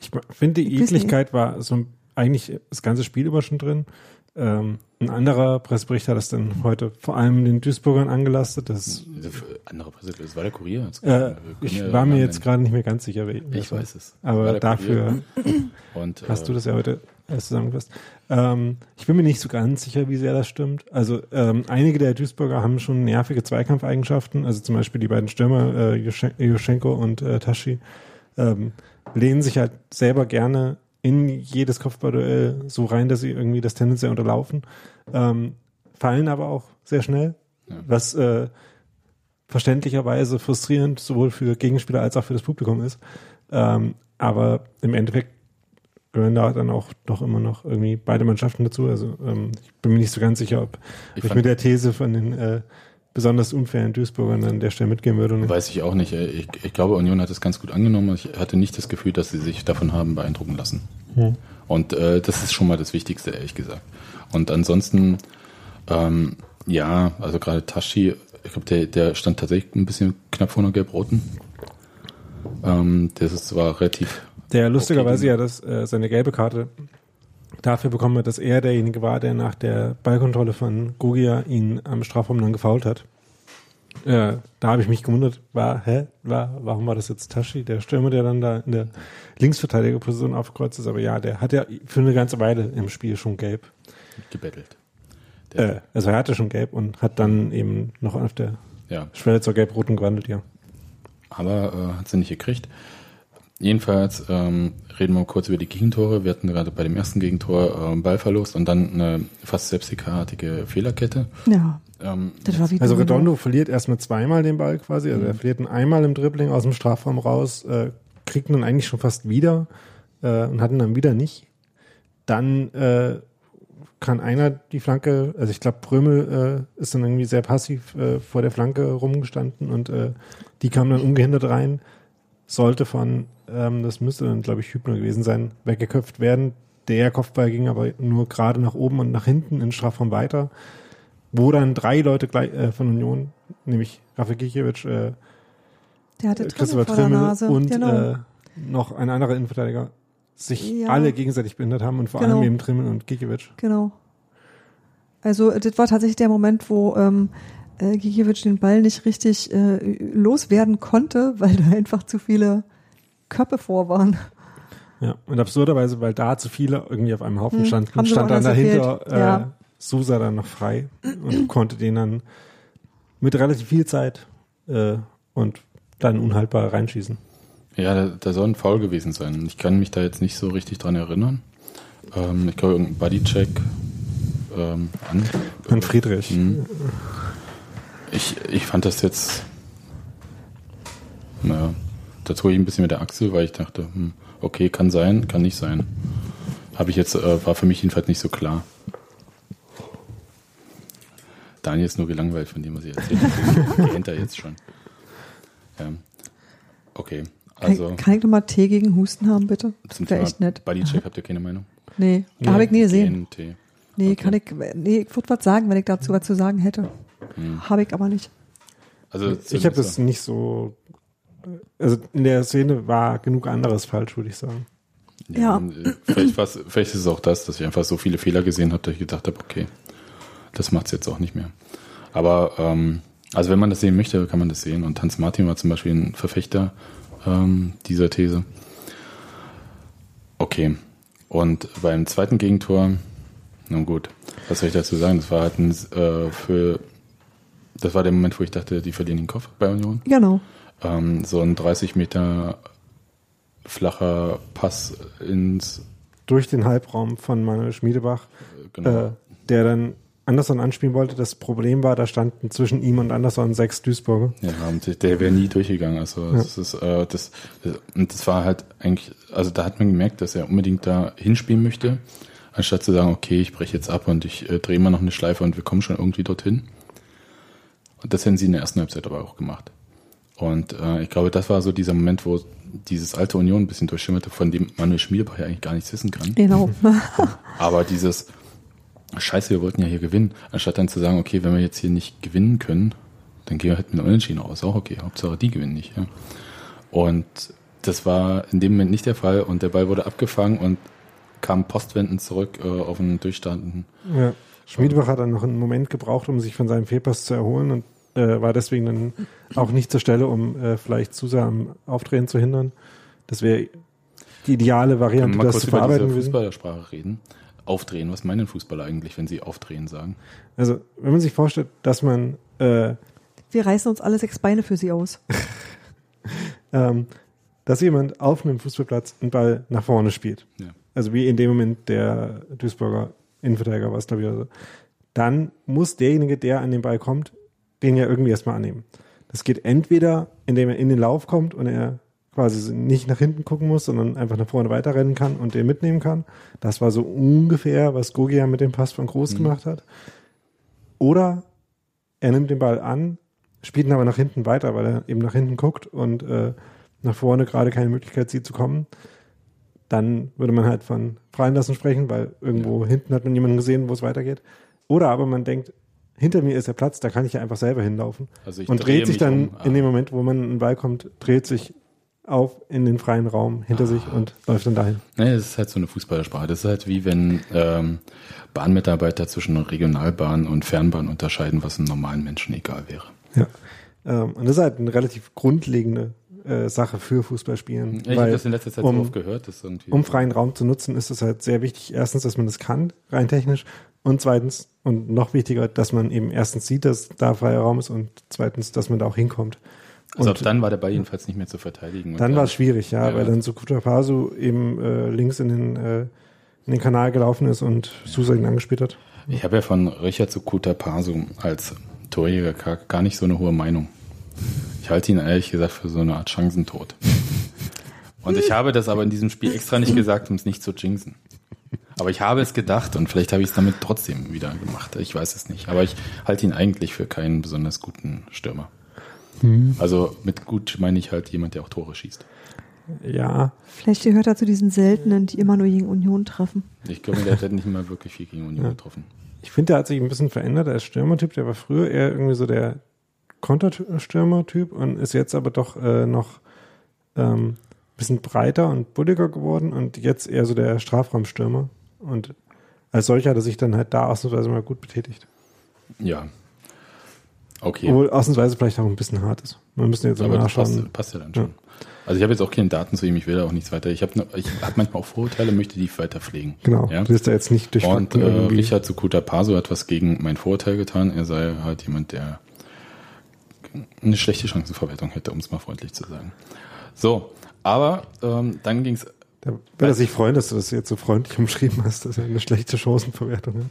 Ich finde, die Ich. Ekligkeit war so eigentlich das ganze Spiel über schon drin. Ähm, ein anderer Pressebericht hat es dann heute vor allem den Duisburgern angelastet. Das, Diese andere Präsident, das war der Kurier. Das äh, ich ja war mir jetzt gerade nicht mehr ganz sicher. Ich es weiß es. Das Aber dafür Kurier. Und, hast äh, du das ja heute erst zusammengefasst. Ähm, ich bin mir nicht so ganz sicher, wie sehr das stimmt. Also ähm, einige der Duisburger haben schon nervige Zweikampfeigenschaften. Also zum Beispiel die beiden Stürmer, äh, Juschen- Juschenko und äh, Tashi, ähm, lehnen sich halt selber gerne in jedes Kopfballduell so rein, dass sie irgendwie das tendenziell unterlaufen. Ähm, fallen aber auch sehr schnell, Ja. was äh, verständlicherweise frustrierend sowohl für Gegenspieler als auch für das Publikum ist. Ähm, aber im Endeffekt gehören da dann auch doch immer noch irgendwie beide Mannschaften dazu. Also ähm, ich bin mir nicht so ganz sicher, ob Ich ich, mit der These von den äh, besonders unfairen Duisburgern an der Stelle mitgehen würde. Und Weiß ich auch nicht. ey. Ich, ich glaube, Union hat es ganz gut angenommen. Ich hatte nicht das Gefühl, dass sie sich davon haben beeindrucken lassen. Hm. Und äh, das ist schon mal das Wichtigste, ehrlich gesagt. Und ansonsten, ähm, ja, also gerade Tashi, ich glaube, der, der stand tatsächlich ein bisschen knapp vor einer Gelb-Roten. Ähm, das ist zwar relativ, Der lustigerweise Okay. ja das, äh, seine gelbe Karte dafür bekommen hat, dass er derjenige war, der nach der Ballkontrolle von Gogia ihn am Strafraum dann gefault hat. Äh, da habe ich mich gewundert, war, hä, war, warum war das jetzt Tashi, der Stürmer, der dann da in der Linksverteidigerposition aufgekreuzt ist, aber ja, der hat ja für eine ganze Weile im Spiel schon gelb. gebettelt. Äh, also er hatte schon gelb und hat dann eben noch auf der ja, Schwelle zur gelb-roten gewandelt, ja. aber äh, hat sie nicht gekriegt. Jedenfalls ähm, reden wir kurz über die Gegentore. Wir hatten gerade bei dem ersten Gegentor äh, Ballverlust und dann eine fast selbstsicherartige Fehlerkette. Ja, Ähm, das war wie Also. Redondo verliert erstmal zweimal den Ball quasi. Also er verliert ihn einmal im Dribbling aus dem Strafraum raus, äh, kriegt ihn dann eigentlich schon fast wieder äh, und hat ihn dann wieder nicht. Dann äh, kann einer die Flanke, also ich glaube Prömel äh, ist dann irgendwie sehr passiv äh, vor der Flanke rumgestanden und äh, die kam dann ungehindert rein, sollte von, ähm, das müsste dann glaube ich Hübner gewesen sein, weggeköpft werden. Der Kopfball ging aber nur gerade nach oben und nach hinten in Strafraum weiter wo dann drei Leute gleich, äh, von Union, nämlich Rafa Gikiewicz, äh, Der hatte Christopher Trimmel und genau. äh, noch ein anderer Innenverteidiger sich Ja. alle gegenseitig behindert haben und vor Genau. allem eben Trimmel und Gikiewicz. Genau. Also das war tatsächlich der Moment, wo ähm, äh, Gikiewicz den Ball nicht richtig äh, loswerden konnte, weil da einfach zu viele Köpfe vor waren. Ja, und absurderweise, weil da zu viele irgendwie auf einem Haufen Hm, standen, stand dann dahinter äh, Ja. Sousa dann noch frei und *clears throat* konnte den dann mit relativ viel Zeit äh, und dann unhaltbar reinschießen. Ja, da, da soll ein Foul gewesen sein. Ich kann mich da jetzt nicht so richtig dran erinnern. Ähm, ich glaube, irgendein Bodycheck ähm, an. An Friedrich. Hm. Ich, ich fand das jetzt, naja, da tue ich ein bisschen mit der Achsel, weil ich dachte, hm, okay, kann sein, kann nicht sein. Habe ich jetzt, äh, war für mich jedenfalls nicht so klar. Daniel ist nur gelangweilt von dem, was ich erzählt habe. *laughs* Kennt er jetzt schon. Ja. Okay, also. Kann, kann ich nochmal Tee gegen Husten haben, bitte? Zum Wäre echt nett. Bodycheck habt ihr keine Meinung? Nee, Nee. habe ich nie gesehen. GNT. Nee, Okay. kann ich, nee, ich würde was sagen, wenn ich dazu was zu sagen hätte. Hm. Habe ich aber nicht. Also Ich habe das nicht so. Also in der Szene war genug anderes falsch, würde ich sagen. Ja. äh, Vielleicht, vielleicht ist es auch das, dass ich einfach so viele Fehler gesehen habe, dass ich gedacht habe, okay, das macht's jetzt auch nicht mehr. Aber ähm, also wenn man das sehen möchte, kann man das sehen. Und Hans Martin war zum Beispiel ein Verfechter ähm, dieser These. Okay. Und beim zweiten Gegentor, nun gut, was soll ich dazu sagen? Das war halt ein, äh, für, das war der Moment, wo ich dachte, die verlieren den Kopf bei Union. Genau. Ähm, so ein 30 Meter flacher Pass ins, Durch den Halbraum von Manuel Schmiedebach, genau, äh, der dann Anderson anspielen wollte. Das Problem war, da standen zwischen ihm und Anderson sechs Duisburger. ja, und der wäre nie durchgegangen. Also das ist, äh, das, das, und das war halt eigentlich, also da hat man gemerkt, dass er unbedingt da hinspielen möchte, anstatt zu sagen, okay, ich breche jetzt ab und ich äh, drehe mal noch eine Schleife und wir kommen schon irgendwie dorthin. Und das hätten sie in der ersten Halbzeit aber auch gemacht. Und äh, ich glaube, das war so dieser Moment, wo dieses alte Union ein bisschen durchschimmerte, von dem Manuel Schmierbach ja eigentlich gar nichts wissen kann. Genau. *laughs* Aber dieses Scheiße, wir wollten ja hier gewinnen, anstatt dann zu sagen, okay, wenn wir jetzt hier nicht gewinnen können, dann gehen wir halt mit einem Unentschieden aus. Auch okay, Hauptsache die gewinnen nicht. Ja. Und das war in dem Moment nicht der Fall und der Ball wurde abgefangen und kam postwendend zurück äh, auf einen durchstartenden. Ja. Schmiedebach hat dann noch einen Moment gebraucht, um sich von seinem Fehlpass zu erholen und äh, war deswegen dann auch nicht zur Stelle, um äh, vielleicht zu sehr am Aufdrehen zu hindern. Das wäre die ideale Variante, das zu über diese verarbeiten. Fußballersprache reden? Aufdrehen, was meinen Fußballer eigentlich, wenn sie aufdrehen sagen? Also, wenn man sich vorstellt, dass man äh, Wir reißen uns alle sechs Beine für sie aus. *laughs* ähm, dass jemand auf einem Fußballplatz einen Ball nach vorne spielt. Ja. Also wie in dem Moment der Duisburger Innenverteidiger war es, glaube ich, oder so. Dann muss derjenige, der an den Ball kommt, den ja irgendwie erstmal annehmen. Das geht entweder, indem er in den Lauf kommt und er quasi nicht nach hinten gucken muss, sondern einfach nach vorne weiterrennen kann und den mitnehmen kann. Das war so ungefähr, was Gogia mit dem Pass von Groß gemacht hat. Oder er nimmt den Ball an, spielt ihn aber nach hinten weiter, weil er eben nach hinten guckt und äh, nach vorne gerade keine Möglichkeit sieht zu kommen. Dann würde man halt von freien lassen sprechen, weil irgendwo hinten hat man jemanden gesehen, wo es weitergeht. Oder aber man denkt, hinter mir ist der Platz, da kann ich ja einfach selber hinlaufen. Also ich und dreht sich dann um. Ah. in dem Moment, wo man einen Ball kommt, dreht sich auf in den freien Raum hinter sich Ah. und läuft dann dahin. Nee, das ist halt so eine Fußballersprache. Das ist halt wie wenn ähm, Bahnmitarbeiter zwischen Regionalbahn und Fernbahn unterscheiden, was einem normalen Menschen egal wäre. Ja. Ähm, und das ist halt eine relativ grundlegende äh, Sache für Fußballspielen. Ich habe weil das in letzter Zeit um- so oft gehört. Um freien Raum zu nutzen, ist es halt sehr wichtig, erstens, dass man das kann, rein technisch, und zweitens, und noch wichtiger, dass man eben erstens sieht, dass da freier Raum ist und zweitens, dass man da auch hinkommt. also ab und dann war der Ball jedenfalls nicht mehr zu verteidigen. Und dann war es schwierig, ja, Ja, weil ja. dann so Kutapasu eben äh, links in den, äh, in den Kanal gelaufen ist und Susa ihn angespielt hat. Ich habe ja von Richard Sukuta Pasu als Torjäger gar nicht so eine hohe Meinung. Ich halte ihn ehrlich gesagt für so eine Art Chancentod. Und ich habe das aber in diesem Spiel extra nicht gesagt, um es nicht zu jinxen. Aber ich habe es gedacht und vielleicht habe ich es damit trotzdem wieder gemacht. Ich weiß es nicht. Aber ich halte ihn eigentlich für keinen besonders guten Stürmer. Also mit gut meine ich halt jemand, der auch Tore schießt. Ja, Vielleicht gehört er zu diesen seltenen, die immer nur gegen Union treffen. Ich glaube, der hat nicht mal wirklich viel gegen Union getroffen. ich finde, der hat sich ein bisschen verändert als Stürmertyp. Der war früher eher irgendwie so der Konterstürmer-Typ und ist jetzt aber doch äh, noch ähm, ein bisschen breiter und bulliger geworden und jetzt eher so der Strafraumstürmer. Und als solcher hat er sich dann halt da ausnahmsweise mal gut betätigt. Ja. Okay. Obwohl ausnahmsweise vielleicht auch ein bisschen hart ist. Man müsste jetzt Aber nachschauen. passt, passt ja dann schon. Also ich habe jetzt auch keine Daten zu ihm, ich will da auch nichts weiter. Ich habe ich hab manchmal auch Vorurteile, möchte die weiter pflegen. Genau, Ja? du bist da jetzt nicht durch Und äh, Richard Sukuta Paso hat was gegen mein Vorurteil getan. Er sei halt jemand, der eine schlechte Chancenverwertung hätte, um es mal freundlich zu sagen. So, Aber ähm, dann ging es Da wird er sich freuen, dass du das jetzt so freundlich *laughs* umschrieben hast, dass er eine schlechte Chancenverwertung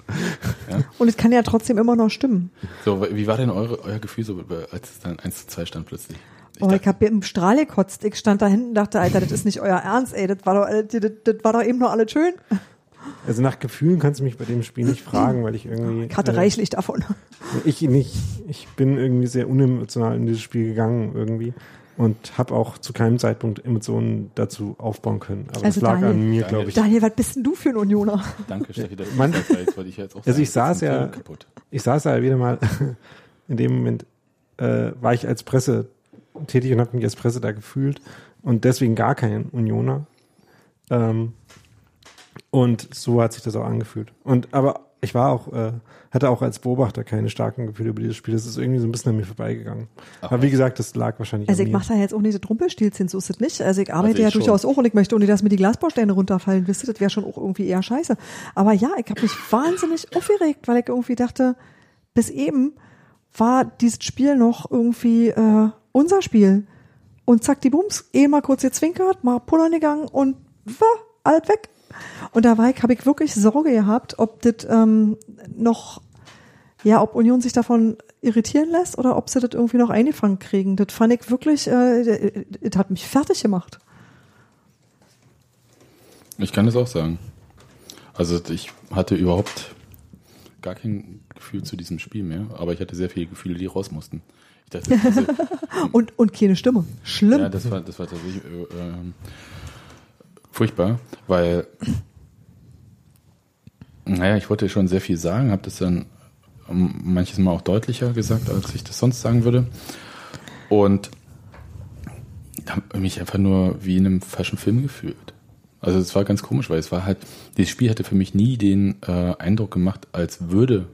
hat. Und es kann ja trotzdem immer noch stimmen. So, wie war denn eure, euer Gefühl so, als es dann 1 zu 2 stand plötzlich? Ich Oh, ich hab im Strahl gekotzt. Ich stand da hinten und dachte, Alter, das ist nicht euer Ernst, ey. Das war doch, alles- das, das war doch eben nur alles schön. Also nach Gefühlen kannst du mich bei dem Spiel nicht fragen, weil ich irgendwie. Ich hatte äh, reichlich davon. Ich nicht. Ich bin irgendwie sehr unemotional in dieses Spiel gegangen irgendwie und habe auch zu keinem Zeitpunkt Emotionen dazu aufbauen können. Aber Also das lag Daniel- an mir, glaube ich. Daniel, was bist denn du für ein Unioner? danke, Steffi, dass Man- das wollte ich jetzt auch Also ich saß ja-. Ich saß da wieder mal, *laughs* in dem Moment äh, war ich als Presse tätig und habe mich als Presse da gefühlt und deswegen gar kein Unioner. Ähm, und so hat sich das auch angefühlt. Und aber ich war auch, äh, hatte auch als Beobachter keine starken Gefühle über dieses Spiel. Das ist irgendwie so ein bisschen an mir vorbeigegangen. Ach, aber wie gesagt, das lag wahrscheinlich Also an ich mache da jetzt auch nicht das Rumpelstilzchen, so ist es nicht. Also ich arbeite Also ich ja schon. durchaus auch und ich möchte nicht, dass mir die Glasbausteine runterfallen. Wisst ihr, das wäre schon auch irgendwie eher scheiße. Aber ja, ich habe mich *laughs* wahnsinnig aufgeregt, weil ich irgendwie dachte, bis eben war dieses Spiel noch irgendwie äh, unser Spiel. Und zack, die Bums, eh mal kurz gezwinkert, mal pullern gegangen und war alt weg. Und da habe ich wirklich Sorge gehabt, ob das ähm, noch, ja, ob Union sich davon irritieren lässt oder ob sie das irgendwie noch eingefangen kriegen. Das fand ich wirklich, äh, das hat mich fertig gemacht. Ich kann das auch sagen. Also ich hatte überhaupt gar kein Gefühl zu diesem Spiel mehr, aber ich hatte sehr viele Gefühle, die raus mussten. Ich dachte, diese, *laughs* Und, und keine Stimme. Schlimm. ja, das war, das war tatsächlich äh, ähm, furchtbar, weil, naja, ich wollte schon sehr viel sagen, habe das dann manches Mal auch deutlicher gesagt, als ich das sonst sagen würde. Und habe mich einfach nur wie in einem falschen Film gefühlt. Also es war ganz komisch, weil es war halt, dieses Spiel hatte für mich nie den äh, Eindruck gemacht, als würde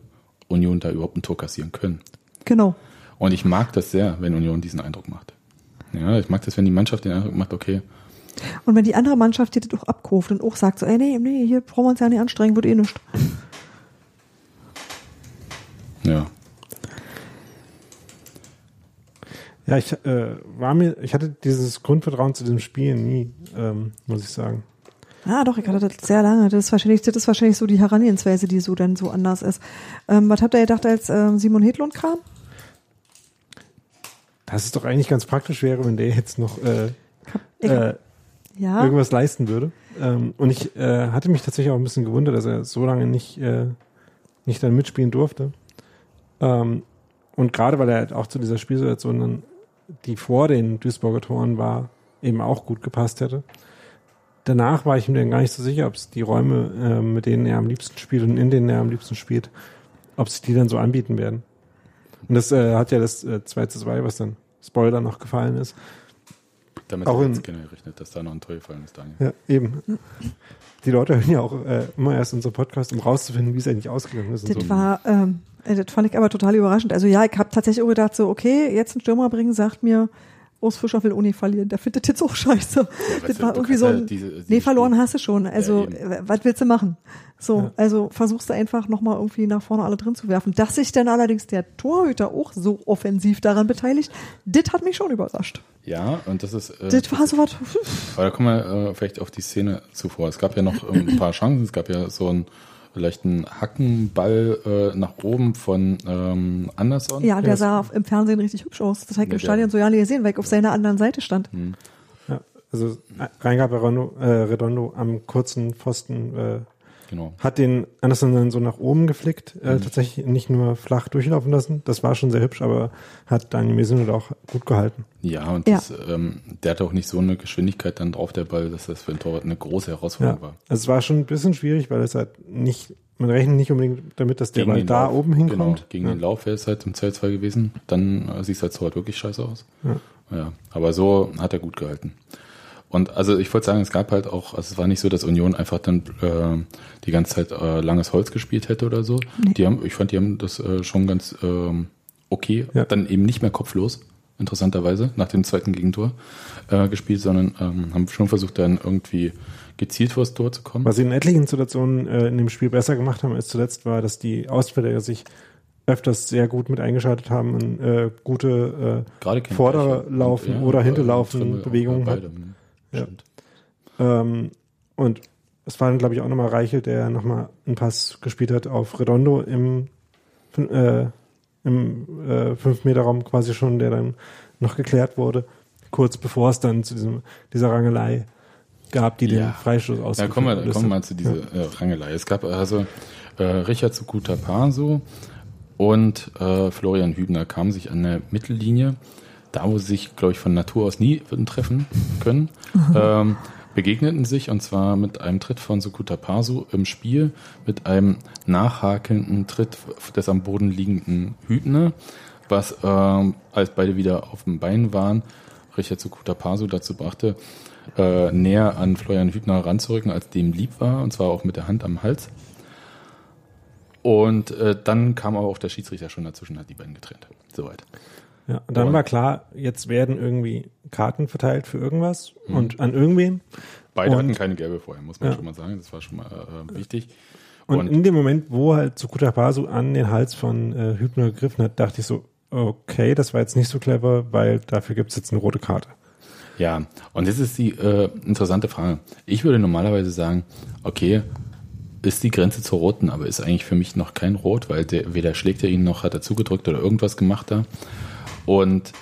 Union da überhaupt ein Tor kassieren können. Genau. Und ich mag das sehr, wenn Union diesen Eindruck macht. Ja, ich mag das, wenn die Mannschaft den Eindruck macht, okay, Und wenn die andere Mannschaft dir das auch abkauft und auch sagt so, ey, nee, nee, hier brauchen wir uns ja nicht anstrengen, wird eh nichts. ja, Ja, ich äh, war mir, ich hatte dieses Grundvertrauen zu diesem Spiel nie, ähm, muss ich sagen. Ah, doch, ich hatte das sehr lange. Das ist wahrscheinlich, das ist wahrscheinlich so die Herangehensweise, die so dann so anders ist. Ähm, was habt ihr gedacht, als ähm, Simon Hedlund kam? Dass es doch eigentlich ganz praktisch wäre, wenn der jetzt noch äh, äh, ja, irgendwas leisten würde. Ähm, und ich äh, hatte mich tatsächlich auch ein bisschen gewundert, dass er so lange nicht, äh, nicht dann mitspielen durfte. Ähm, und gerade weil er halt auch zu dieser Spielsituation dann, die vor den Duisburger Toren war, eben auch gut gepasst hätte. Danach war ich mir dann gar nicht so sicher, ob es die Räume, äh, mit denen er am liebsten spielt und in denen er am liebsten spielt, ob sich die dann so anbieten werden. Und das äh, hat ja das äh, 2 zu 2, was dann Spoiler noch gefallen ist. Damit Auch jetzt keiner gerechnet, dass da noch ein Tor gefallen ist, Daniel. Ja, eben. Die Leute hören ja auch äh, immer erst unseren Podcast, um rauszufinden, wie es eigentlich ausgegangen ist. Und das so. war, ähm, äh, das fand ich aber total überraschend. Also ja, ich habe tatsächlich auch gedacht, so, okay, jetzt einen Stürmer bringen, sagt mir, Urs Fischer will Uni verlieren. Der findet jetzt auch scheiße. weißt das war irgendwie so ja ein, diese- diese nee, verloren Spiel- hast du schon. Also, eben. äh, was willst du machen? So, Ja. also versuchst du einfach nochmal irgendwie nach vorne alle drin zu werfen. Dass sich dann allerdings der Torhüter auch so offensiv daran beteiligt, das hat mich schon überrascht. Ja, und das ist. Äh, Das war so was, aber da kommen wir äh, vielleicht auf die Szene zuvor. Es gab ja noch ähm, ein paar Chancen. Es gab ja so einen leichten Hackenball äh, nach oben von ähm, Anderson. ja, der sah im Fernsehen richtig hübsch aus. Das habe ich Ja, im der- Stadion so ja nicht gesehen, weil ich auf seiner anderen Seite stand. Ja, also äh, Reingab Redondo, äh, Redondo am kurzen Pfosten äh, Genau. hat den Anderson dann so nach oben geflickt, äh, Mhm. tatsächlich nicht nur flach durchlaufen lassen. Das war schon sehr hübsch, aber hat Daniel Mesinot auch gut gehalten. Ja, und Ja. Das, ähm, der hatte auch nicht so eine Geschwindigkeit dann drauf, der Ball, dass das für ein Torwart eine große Herausforderung Ja. war. Also es war schon ein bisschen schwierig, weil es halt nicht, man rechnet nicht unbedingt damit, dass der Ball den da Lauf, oben hinkommt. Genau, gegen ja. den Lauf wäre es halt im 2-2 gewesen. Dann äh, sieht es halt so halt wirklich scheiße aus. Ja. Ja, aber so hat er gut gehalten. Und also ich wollte sagen, es gab halt auch, also es war nicht so, dass Union einfach dann äh, die ganze Zeit äh, langes Holz gespielt hätte oder so. Nee. Die haben, ich fand, die haben das äh, schon ganz ähm, okay, Ja. dann eben nicht mehr kopflos, interessanterweise, nach dem zweiten Gegentor äh, gespielt, sondern ähm, haben schon versucht, dann irgendwie gezielt vors Tor zu kommen. Was sie in etlichen Situationen äh, in dem Spiel besser gemacht haben als zuletzt war, dass die Ausverteidiger sich öfters sehr gut mit eingeschaltet haben und äh, gute Gerade äh, Vorderlaufen und, oder äh, Hinterlaufen Bewegungen bei hat. Ja. Stimmt. Ähm, und es war dann, glaube ich, auch nochmal Reichel, der nochmal einen Pass gespielt hat auf Redondo im, äh, im äh, 5-Meter-Raum quasi schon, der dann noch geklärt wurde, kurz bevor es dann zu diesem, dieser Rangelei gab, die den Ja. Freistoß Ja, ausgeführt kommen wir, kommen wir mal zu dieser äh, Rangelei. Es gab also äh, Richard Sukuta Paso und äh, Florian Hübner kamen sich an der Mittellinie, da wo sie sich, glaube ich, von Natur aus nie würden treffen können, ähm, begegneten sich und zwar mit einem Tritt von Sukuta Paso im Spiel, mit einem nachhakelnden Tritt des am Boden liegenden Hübner, was ähm, als beide wieder auf dem Bein waren, Richard Sukuta Paso dazu brachte, äh, näher an Florian Hübner ranzurücken, als dem lieb war, und zwar auch mit der Hand am Hals. Und äh, dann kam aber auch der Schiedsrichter schon dazwischen, hat die beiden getrennt. Soweit. Ja, und dann Und- war klar, jetzt werden irgendwie Karten verteilt für irgendwas Mhm. und an irgendwen. Beide Und- hatten keine gelbe vorher, muss man Ja. schon mal sagen. Das war schon mal äh, wichtig. Und, Und, in dem Moment, wo halt Sukuta Pasu an den Hals von äh, Hübner gegriffen hat, dachte ich so, okay, das war jetzt nicht so clever, weil dafür gibt's jetzt eine rote Karte. ja, und jetzt ist die äh, interessante Frage. Ich würde normalerweise sagen, okay, ist die Grenze zur Roten, aber ist eigentlich für mich noch kein Rot, weil der, weder schlägt er ihn noch hat er zugedrückt oder irgendwas gemacht da. Und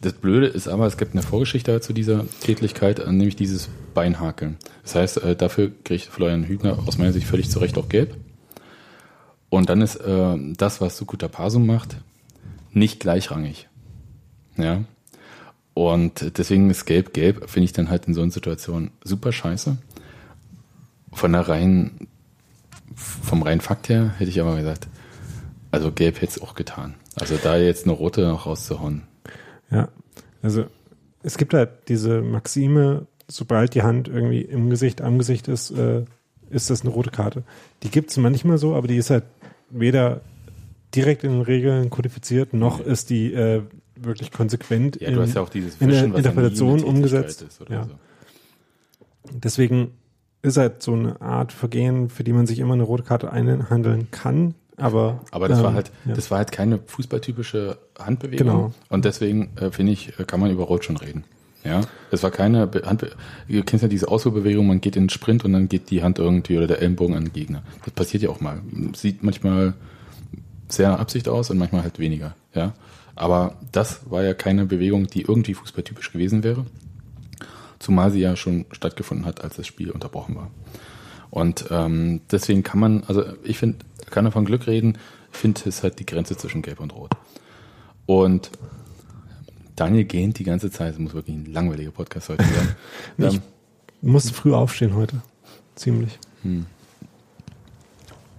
das Blöde ist aber, es gibt eine Vorgeschichte zu dieser Tätlichkeit, äh, nämlich dieses Beinhakeln. Das heißt, äh, dafür kriegt Florian Hübner aus meiner Sicht völlig zu Recht auch gelb. Und dann ist äh, das, was Sukuta Pasu macht, nicht gleichrangig. Ja. Und deswegen ist gelb-gelb, finde ich dann halt in so einer Situation super scheiße. Von der reinen, vom reinen Fakt her hätte ich aber gesagt, also gelb hätte es auch getan. Also da jetzt eine rote noch rauszuhauen. Ja, also es gibt halt diese Maxime, sobald die Hand irgendwie im Gesicht, am Gesicht ist, äh, ist das eine rote Karte. Die gibt's manchmal so, aber die ist halt weder direkt in den Regeln kodifiziert, noch ist die äh, wirklich konsequent Ja, du hast ja auch dieses in der Interpretation umgesetzt. Ja. so. Deswegen ist halt so eine Art Vergehen, für die man sich immer eine rote Karte einhandeln kann. Aber, Aber das war ähm, halt, ja. das war halt keine fußballtypische Handbewegung. Genau. Und deswegen äh, finde ich, äh, kann man über Rot schon reden. Ja, das war keine Be Handbe Du kennst ja diese Ausholbewegung, man geht in den Sprint und dann geht die Hand irgendwie oder der Ellenbogen an den Gegner. Das passiert ja auch mal. Sieht manchmal sehr nach Absicht aus und manchmal halt weniger. Ja, aber das war ja keine Bewegung, die irgendwie fußballtypisch gewesen wäre. Zumal sie ja schon stattgefunden hat, als das Spiel unterbrochen war. Und ähm, deswegen kann man, also ich finde, kann man von Glück reden, ich finde, es halt die Grenze zwischen Gelb und Rot. Und Daniel gähnt die ganze Zeit, es muss wirklich ein langweiliger Podcast heute werden. *laughs* Ich ähm, musste früh aufstehen heute. Ziemlich.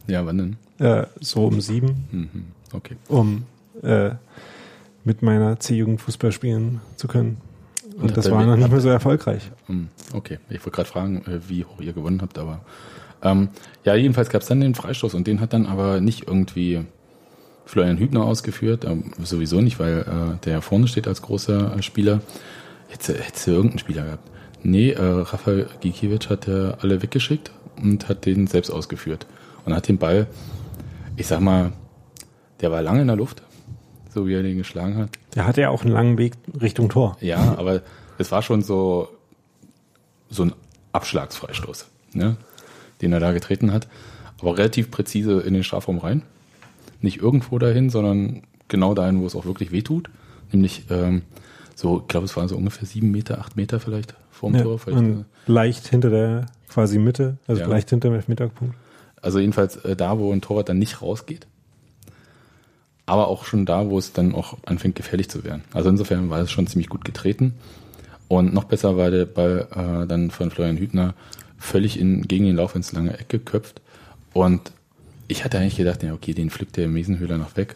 ja, wann denn? Äh, so um sieben, Mhm, okay. um äh, mit meiner C-Jugend Fußball spielen zu können. Und das war noch nicht mehr so erfolgreich. Hm, Okay, ich wollte gerade fragen, äh, wie hoch ihr gewonnen habt, aber ähm, ja, jedenfalls gab es dann den Freistoß und den hat dann aber nicht irgendwie Florian Hübner ausgeführt, ähm, sowieso nicht, weil äh, der ja vorne steht als großer äh, Spieler. Hätte du irgendeinen Spieler gehabt. Nee, äh, Rafael Gikiewicz hat äh, alle weggeschickt und hat den selbst ausgeführt und hat den Ball, ich sag mal, der war lange in der Luft, so wie er den geschlagen hat. Der hatte ja auch einen langen Weg Richtung Tor. Ja, aber es war schon so, so ein Abschlagsfreistoß, ne? den er da getreten hat. Aber relativ präzise in den Strafraum rein. Nicht irgendwo dahin, sondern genau dahin, wo es auch wirklich wehtut. Nämlich ähm, so, ich glaube, es waren so ungefähr sieben Meter, acht Meter vielleicht vorm Ja, Tor. Vielleicht, und leicht hinter der quasi Mitte, also Ja. leicht hinter dem Elfmeterpunkt. Also jedenfalls äh, da, wo ein Torwart dann nicht rausgeht. Aber auch schon da, wo es dann auch anfängt, gefährlich zu werden. Also insofern war es schon ziemlich gut getreten. Und noch besser war der Ball äh, dann von Florian Hübner völlig in, gegen den Lauf ins lange Eck geköpft. Und ich hatte eigentlich gedacht, ja, okay, den pflückt der Mesenhöhler noch weg.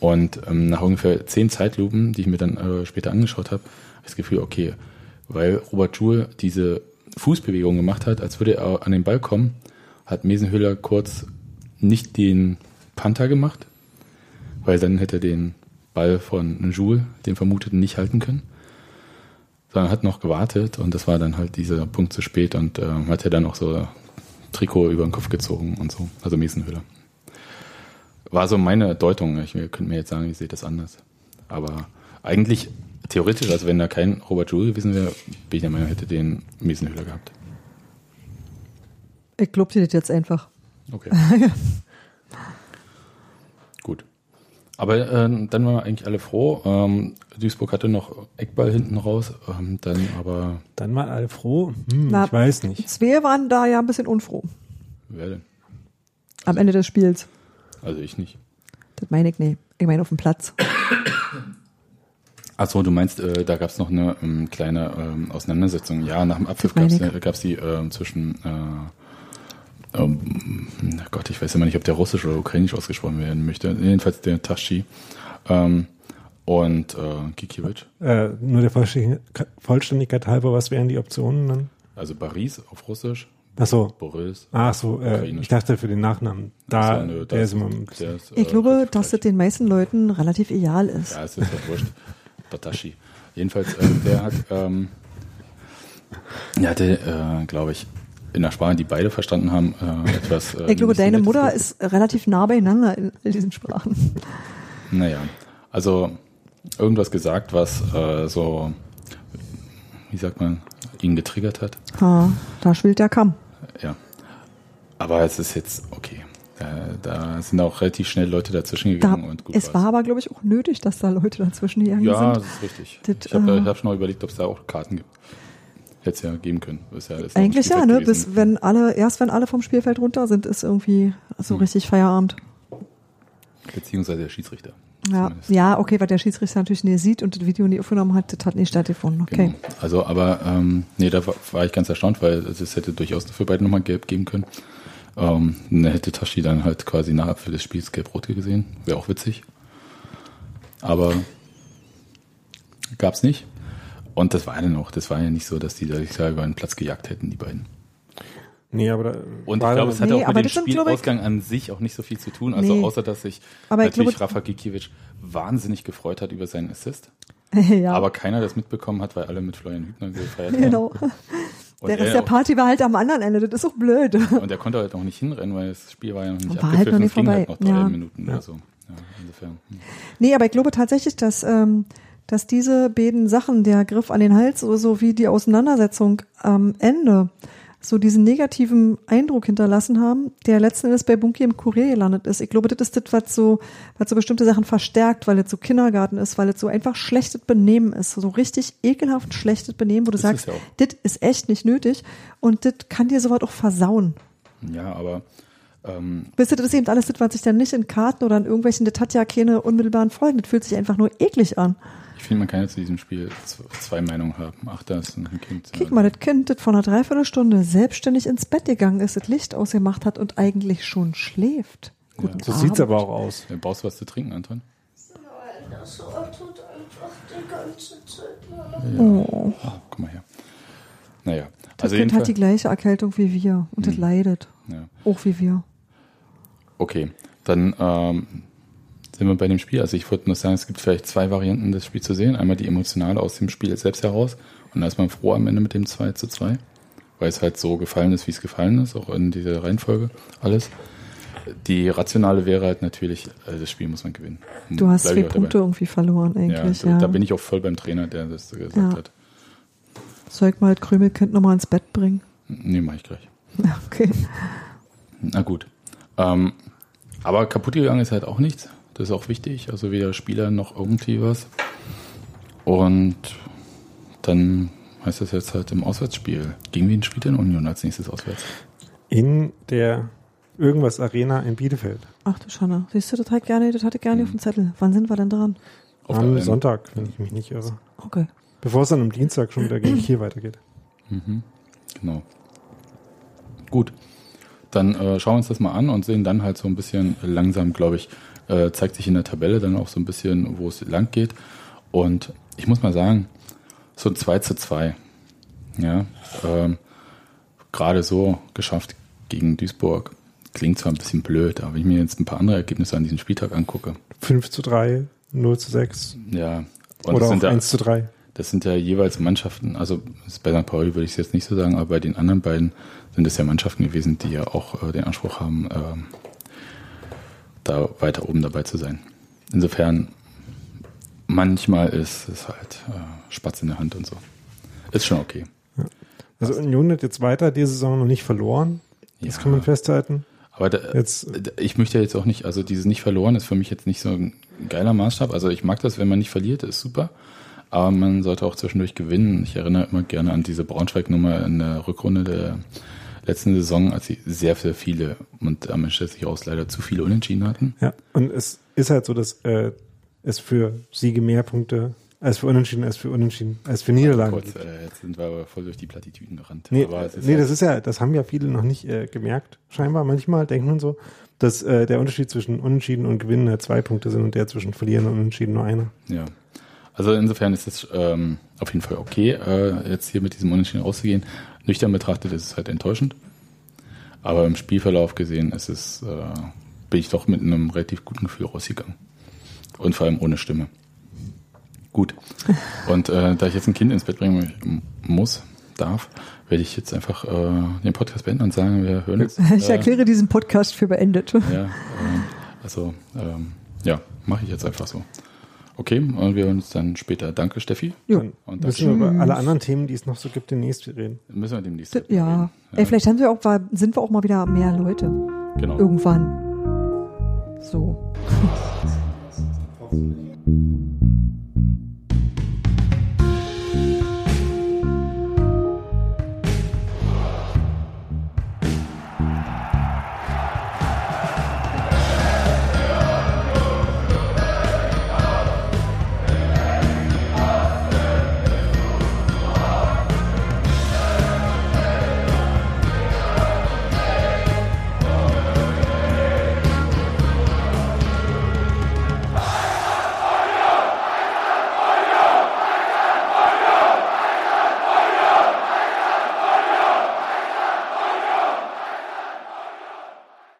Und ähm, nach ungefähr zehn Zeitlupen, die ich mir dann äh, später angeschaut habe, habe ich das Gefühl, okay, weil Robert Joule diese Fußbewegung gemacht hat, als würde er an den Ball kommen, hat Mesenhöhler kurz nicht den Panther gemacht, weil dann hätte er den Ball von Joule, den Vermuteten, nicht halten können. Sondern hat noch gewartet und das war dann halt dieser Punkt zu spät und äh, hat er dann auch so Trikot über den Kopf gezogen und so, also Mesenhöhler. War so meine Deutung. Ich ihr könnt mir jetzt sagen, ich sehe das anders. Aber eigentlich theoretisch, also wenn da kein Robert Joule gewesen wäre, bin ich der Meinung, hätte den Miesenhüller gehabt. Ich glaub dir das jetzt einfach. Okay. *laughs* *laughs* Aber äh, dann waren wir eigentlich alle froh. Ähm, Duisburg hatte noch Eckball hinten raus, ähm, dann aber Dann mal alle froh. Hm, Na, ich weiß nicht. Zwei waren da ja ein bisschen unfroh wer denn? am Ende des Spiels. Also ich nicht. Das meine ich nicht. Ich meine auf dem Platz. Achso, du meinst, äh, da gab es noch eine ähm, kleine ähm, Auseinandersetzung. Ja, nach dem Abpfiff gab es gab's die ähm, zwischen, äh, ähm, na Gott, ich weiß immer nicht, ob der russisch oder ukrainisch ausgesprochen werden möchte. Jedenfalls der Taschi ähm, und äh, Gikiewicz. Äh, nur der Vollständigkeit, Vollständigkeit halber, was wären die Optionen dann? Also Paris auf Russisch, Ach so. Boris. Ach so, äh, ich dachte für den Nachnamen. Da, Also, nö, der das- ist immer der ist, Ich äh, glaube, dass das den meisten Leuten relativ egal ist. Ja, es ist ja wurscht. Tatashi. Jedenfalls, äh, der hat, ähm, der hatte, äh, glaube ich, in der Sprache, die beide verstanden haben, äh, *laughs* etwas. Äh, Ich glaube, deine Mutter ist relativ nah beieinander in all diesen Sprachen. Naja, also irgendwas gesagt, was äh, so, wie sagt man, ihn getriggert hat. Ha, da schwillt der Kamm. Ja. Aber es ist jetzt okay. Da, da sind auch relativ schnell Leute dazwischen Da, gegangen und gut es war's. war aber, glaube ich, auch nötig, dass da Leute dazwischen gegangen Ja, sind. das ist richtig. Das, ich habe äh, hab schon mal überlegt, ob es da auch Karten gibt. Hätte es ja geben können. Ist ja, Eigentlich ja, ne? gewesen. Bis wenn alle, erst wenn alle vom Spielfeld runter sind, ist irgendwie so Hm. richtig Feierabend. Beziehungsweise der Schiedsrichter. Ja, Zumindest. ja, okay, weil der Schiedsrichter natürlich nicht sieht und das Video nie aufgenommen hat, das hat nicht stattgefunden. Okay. Genau. Also, aber ähm, nee, da war, war ich ganz erstaunt, weil es hätte durchaus für beide nochmal gelb geben können. Ähm, dann hätte Tashi dann halt quasi nach Abpfiff des Spiels gelb-rot gesehen. Wäre auch witzig. Aber gab's nicht. Und das war dann auch, das war ja nicht so, dass die da da über den Platz gejagt hätten, die beiden. Nee, aber da Und ich glaube, es hatte Nee, auch mit dem ich- Spielausgang an sich auch nicht so viel zu tun. Also Nee. außer, dass sich Aber natürlich glaube- Rafa Gikiewicz wahnsinnig gefreut hat über seinen Assist. *laughs* ja, Aber keiner das mitbekommen hat, weil alle mit Florian Hübner gefeiert haben. genau. Und Der Rest er der auch- Party war halt am anderen Ende, das ist auch blöd. Und er konnte halt noch nicht hinrennen, weil das Spiel war ja noch nicht War halt noch abgepfiffen. nicht halt vorbei. noch drei Ja. Minuten oder so. Ja, insofern. hm. Nee, aber ich glaube tatsächlich, dass, ähm, dass diese beiden Sachen, der Griff an den Hals so, so wie die Auseinandersetzung am Ende, so diesen negativen Eindruck hinterlassen haben, der letzten Endes bei Bunky im Kurier gelandet ist. Ich glaube, das ist das, was so, was so bestimmte Sachen verstärkt, weil es so Kindergarten ist, weil es so einfach schlechtes Benehmen ist, so richtig ekelhaft schlechtes Benehmen, wo du Das sagst, ist ja das ist echt nicht nötig und das kann dir sowas auch versauen. Ja, aber ähm, Wisst ihr, das ist eben alles was sich dann nicht in Karten oder in irgendwelchen, das hat ja keine unmittelbaren Folgen, das fühlt sich einfach nur eklig an. ich finde, man kann jetzt zu diesem Spiel zwei Meinungen haben. Ach, da ist ein Kind. Guck mal, das Kind, das vor einer Dreiviertelstunde selbstständig ins Bett gegangen ist, das Licht ausgemacht hat und eigentlich schon schläft. Guten so Abend. sieht's aber auch aus. Ja, brauchst du was zu trinken, Anton? Nein, das tut einfach die ganze Zeit noch. Oh, Ah, guck mal her. Naja, das also Kind hat die gleiche Erkältung wie wir und das leidet. Ja. Auch wie wir. Okay, dann ähm, sind wir bei dem Spiel. Also ich wollte nur sagen, es gibt vielleicht zwei Varianten, das Spiel zu sehen. Einmal die emotionale aus dem Spiel selbst heraus. Und da ist man froh am Ende mit dem 2 zu 2, weil es halt so gefallen ist, wie es gefallen ist, auch in dieser Reihenfolge alles. Die rationale wäre halt natürlich, also das Spiel muss man gewinnen. Du hast ich auch dabei. Punkte irgendwie verloren Ja, eigentlich. da, Ja, da bin ich auch voll beim Trainer, der das gesagt Ja. hat. Soll ich mal das Krümelkind nochmal ins Bett bringen? Nee, mach ich gleich. Ja, *laughs* okay. Na gut. Ähm, aber kaputt gegangen ist halt auch nichts. Das ist auch wichtig. Also weder Spieler noch irgendwie was. Und dann heißt das jetzt halt im Auswärtsspiel. Gegen wen spielt denn Union als nächstes auswärts? In der irgendwas Arena in Bielefeld. Ach du Schande. Siehst du, das hatte ich gerne, das hatte ich gerne auf dem Zettel. Wann sind wir denn dran? Auf Am Sonntag, wenn ich mich nicht irre. Okay. Bevor es dann am Dienstag schon wieder gegen *clears throat* Kiel weitergeht. Mhm. Genau. Gut. Dann äh, schauen wir uns das mal an und sehen dann halt so ein bisschen langsam, glaube ich, äh, zeigt sich in der Tabelle dann auch so ein bisschen, wo es lang geht. Und ich muss mal sagen, so ein 2 zu 2. Ja, ähm, gerade so geschafft gegen Duisburg. Klingt zwar ein bisschen blöd, aber wenn ich mir jetzt ein paar andere Ergebnisse an diesem Spieltag angucke, 5 zu 3, 0 zu 6 ja, und oder auch ja, 1 zu 3. das sind ja jeweils Mannschaften, also bei St. Pauli würde ich es jetzt nicht so sagen, aber bei den anderen beiden sind es ja Mannschaften gewesen, die ja auch äh, den Anspruch haben, ähm, da weiter oben dabei zu sein. Insofern manchmal ist es halt äh, Spatz in der Hand und so. Ist schon okay. Also Union hat jetzt weiter diese Saison noch nicht verloren. Das Ja. kann man festhalten. Aber da, Jetzt- ich möchte jetzt auch nicht, also dieses nicht verloren ist für mich jetzt nicht so ein geiler Maßstab. Also ich mag das, wenn man nicht verliert, ist super. Aber man sollte auch zwischendurch gewinnen. Ich erinnere immer gerne an diese Braunschweig-Nummer in der Rückrunde der letzten Saison, als sie sehr, sehr viele und am Ende sich aus leider zu viele Unentschieden hatten. Ja, und es ist halt so, dass äh, es für Siege mehr Punkte als für Unentschieden, als für Unentschieden, als für Niederlagen Kurz, gibt. äh, jetzt sind wir aber voll durch die Plattitüden gerannt. Nee, aber nee halt, das ist ja, das haben ja viele noch nicht äh, gemerkt, scheinbar. Manchmal denkt man so, dass äh, der Unterschied zwischen Unentschieden und Gewinnen halt zwei Punkte sind und der zwischen Verlieren und Unentschieden nur einer. Ja. Also insofern ist es ähm, auf jeden Fall okay, äh, jetzt hier mit diesem Unentschieden rauszugehen. Nüchtern betrachtet ist es halt enttäuschend. Aber im Spielverlauf gesehen ist es, äh, bin ich doch mit einem relativ guten Gefühl rausgegangen. Und vor allem ohne Stimme. Gut. *laughs* Und äh, da ich jetzt ein Kind ins Bett bringen muss, darf, werde ich jetzt einfach äh, den Podcast beenden und sagen, wir hören uns. *laughs* Ich äh, erkläre diesen Podcast für beendet. ja, ähm, also ähm, ja, mache ich jetzt einfach so. Okay, und wir hören uns dann später. Danke, Steffi. Jo. Dann Und müssen wir über alle anderen Themen, die es noch so gibt, demnächst reden. Müssen wir demnächst. Ja. drüber Ey, reden. vielleicht haben wir auch, sind wir auch mal wieder mehr Leute. Genau. Irgendwann. So.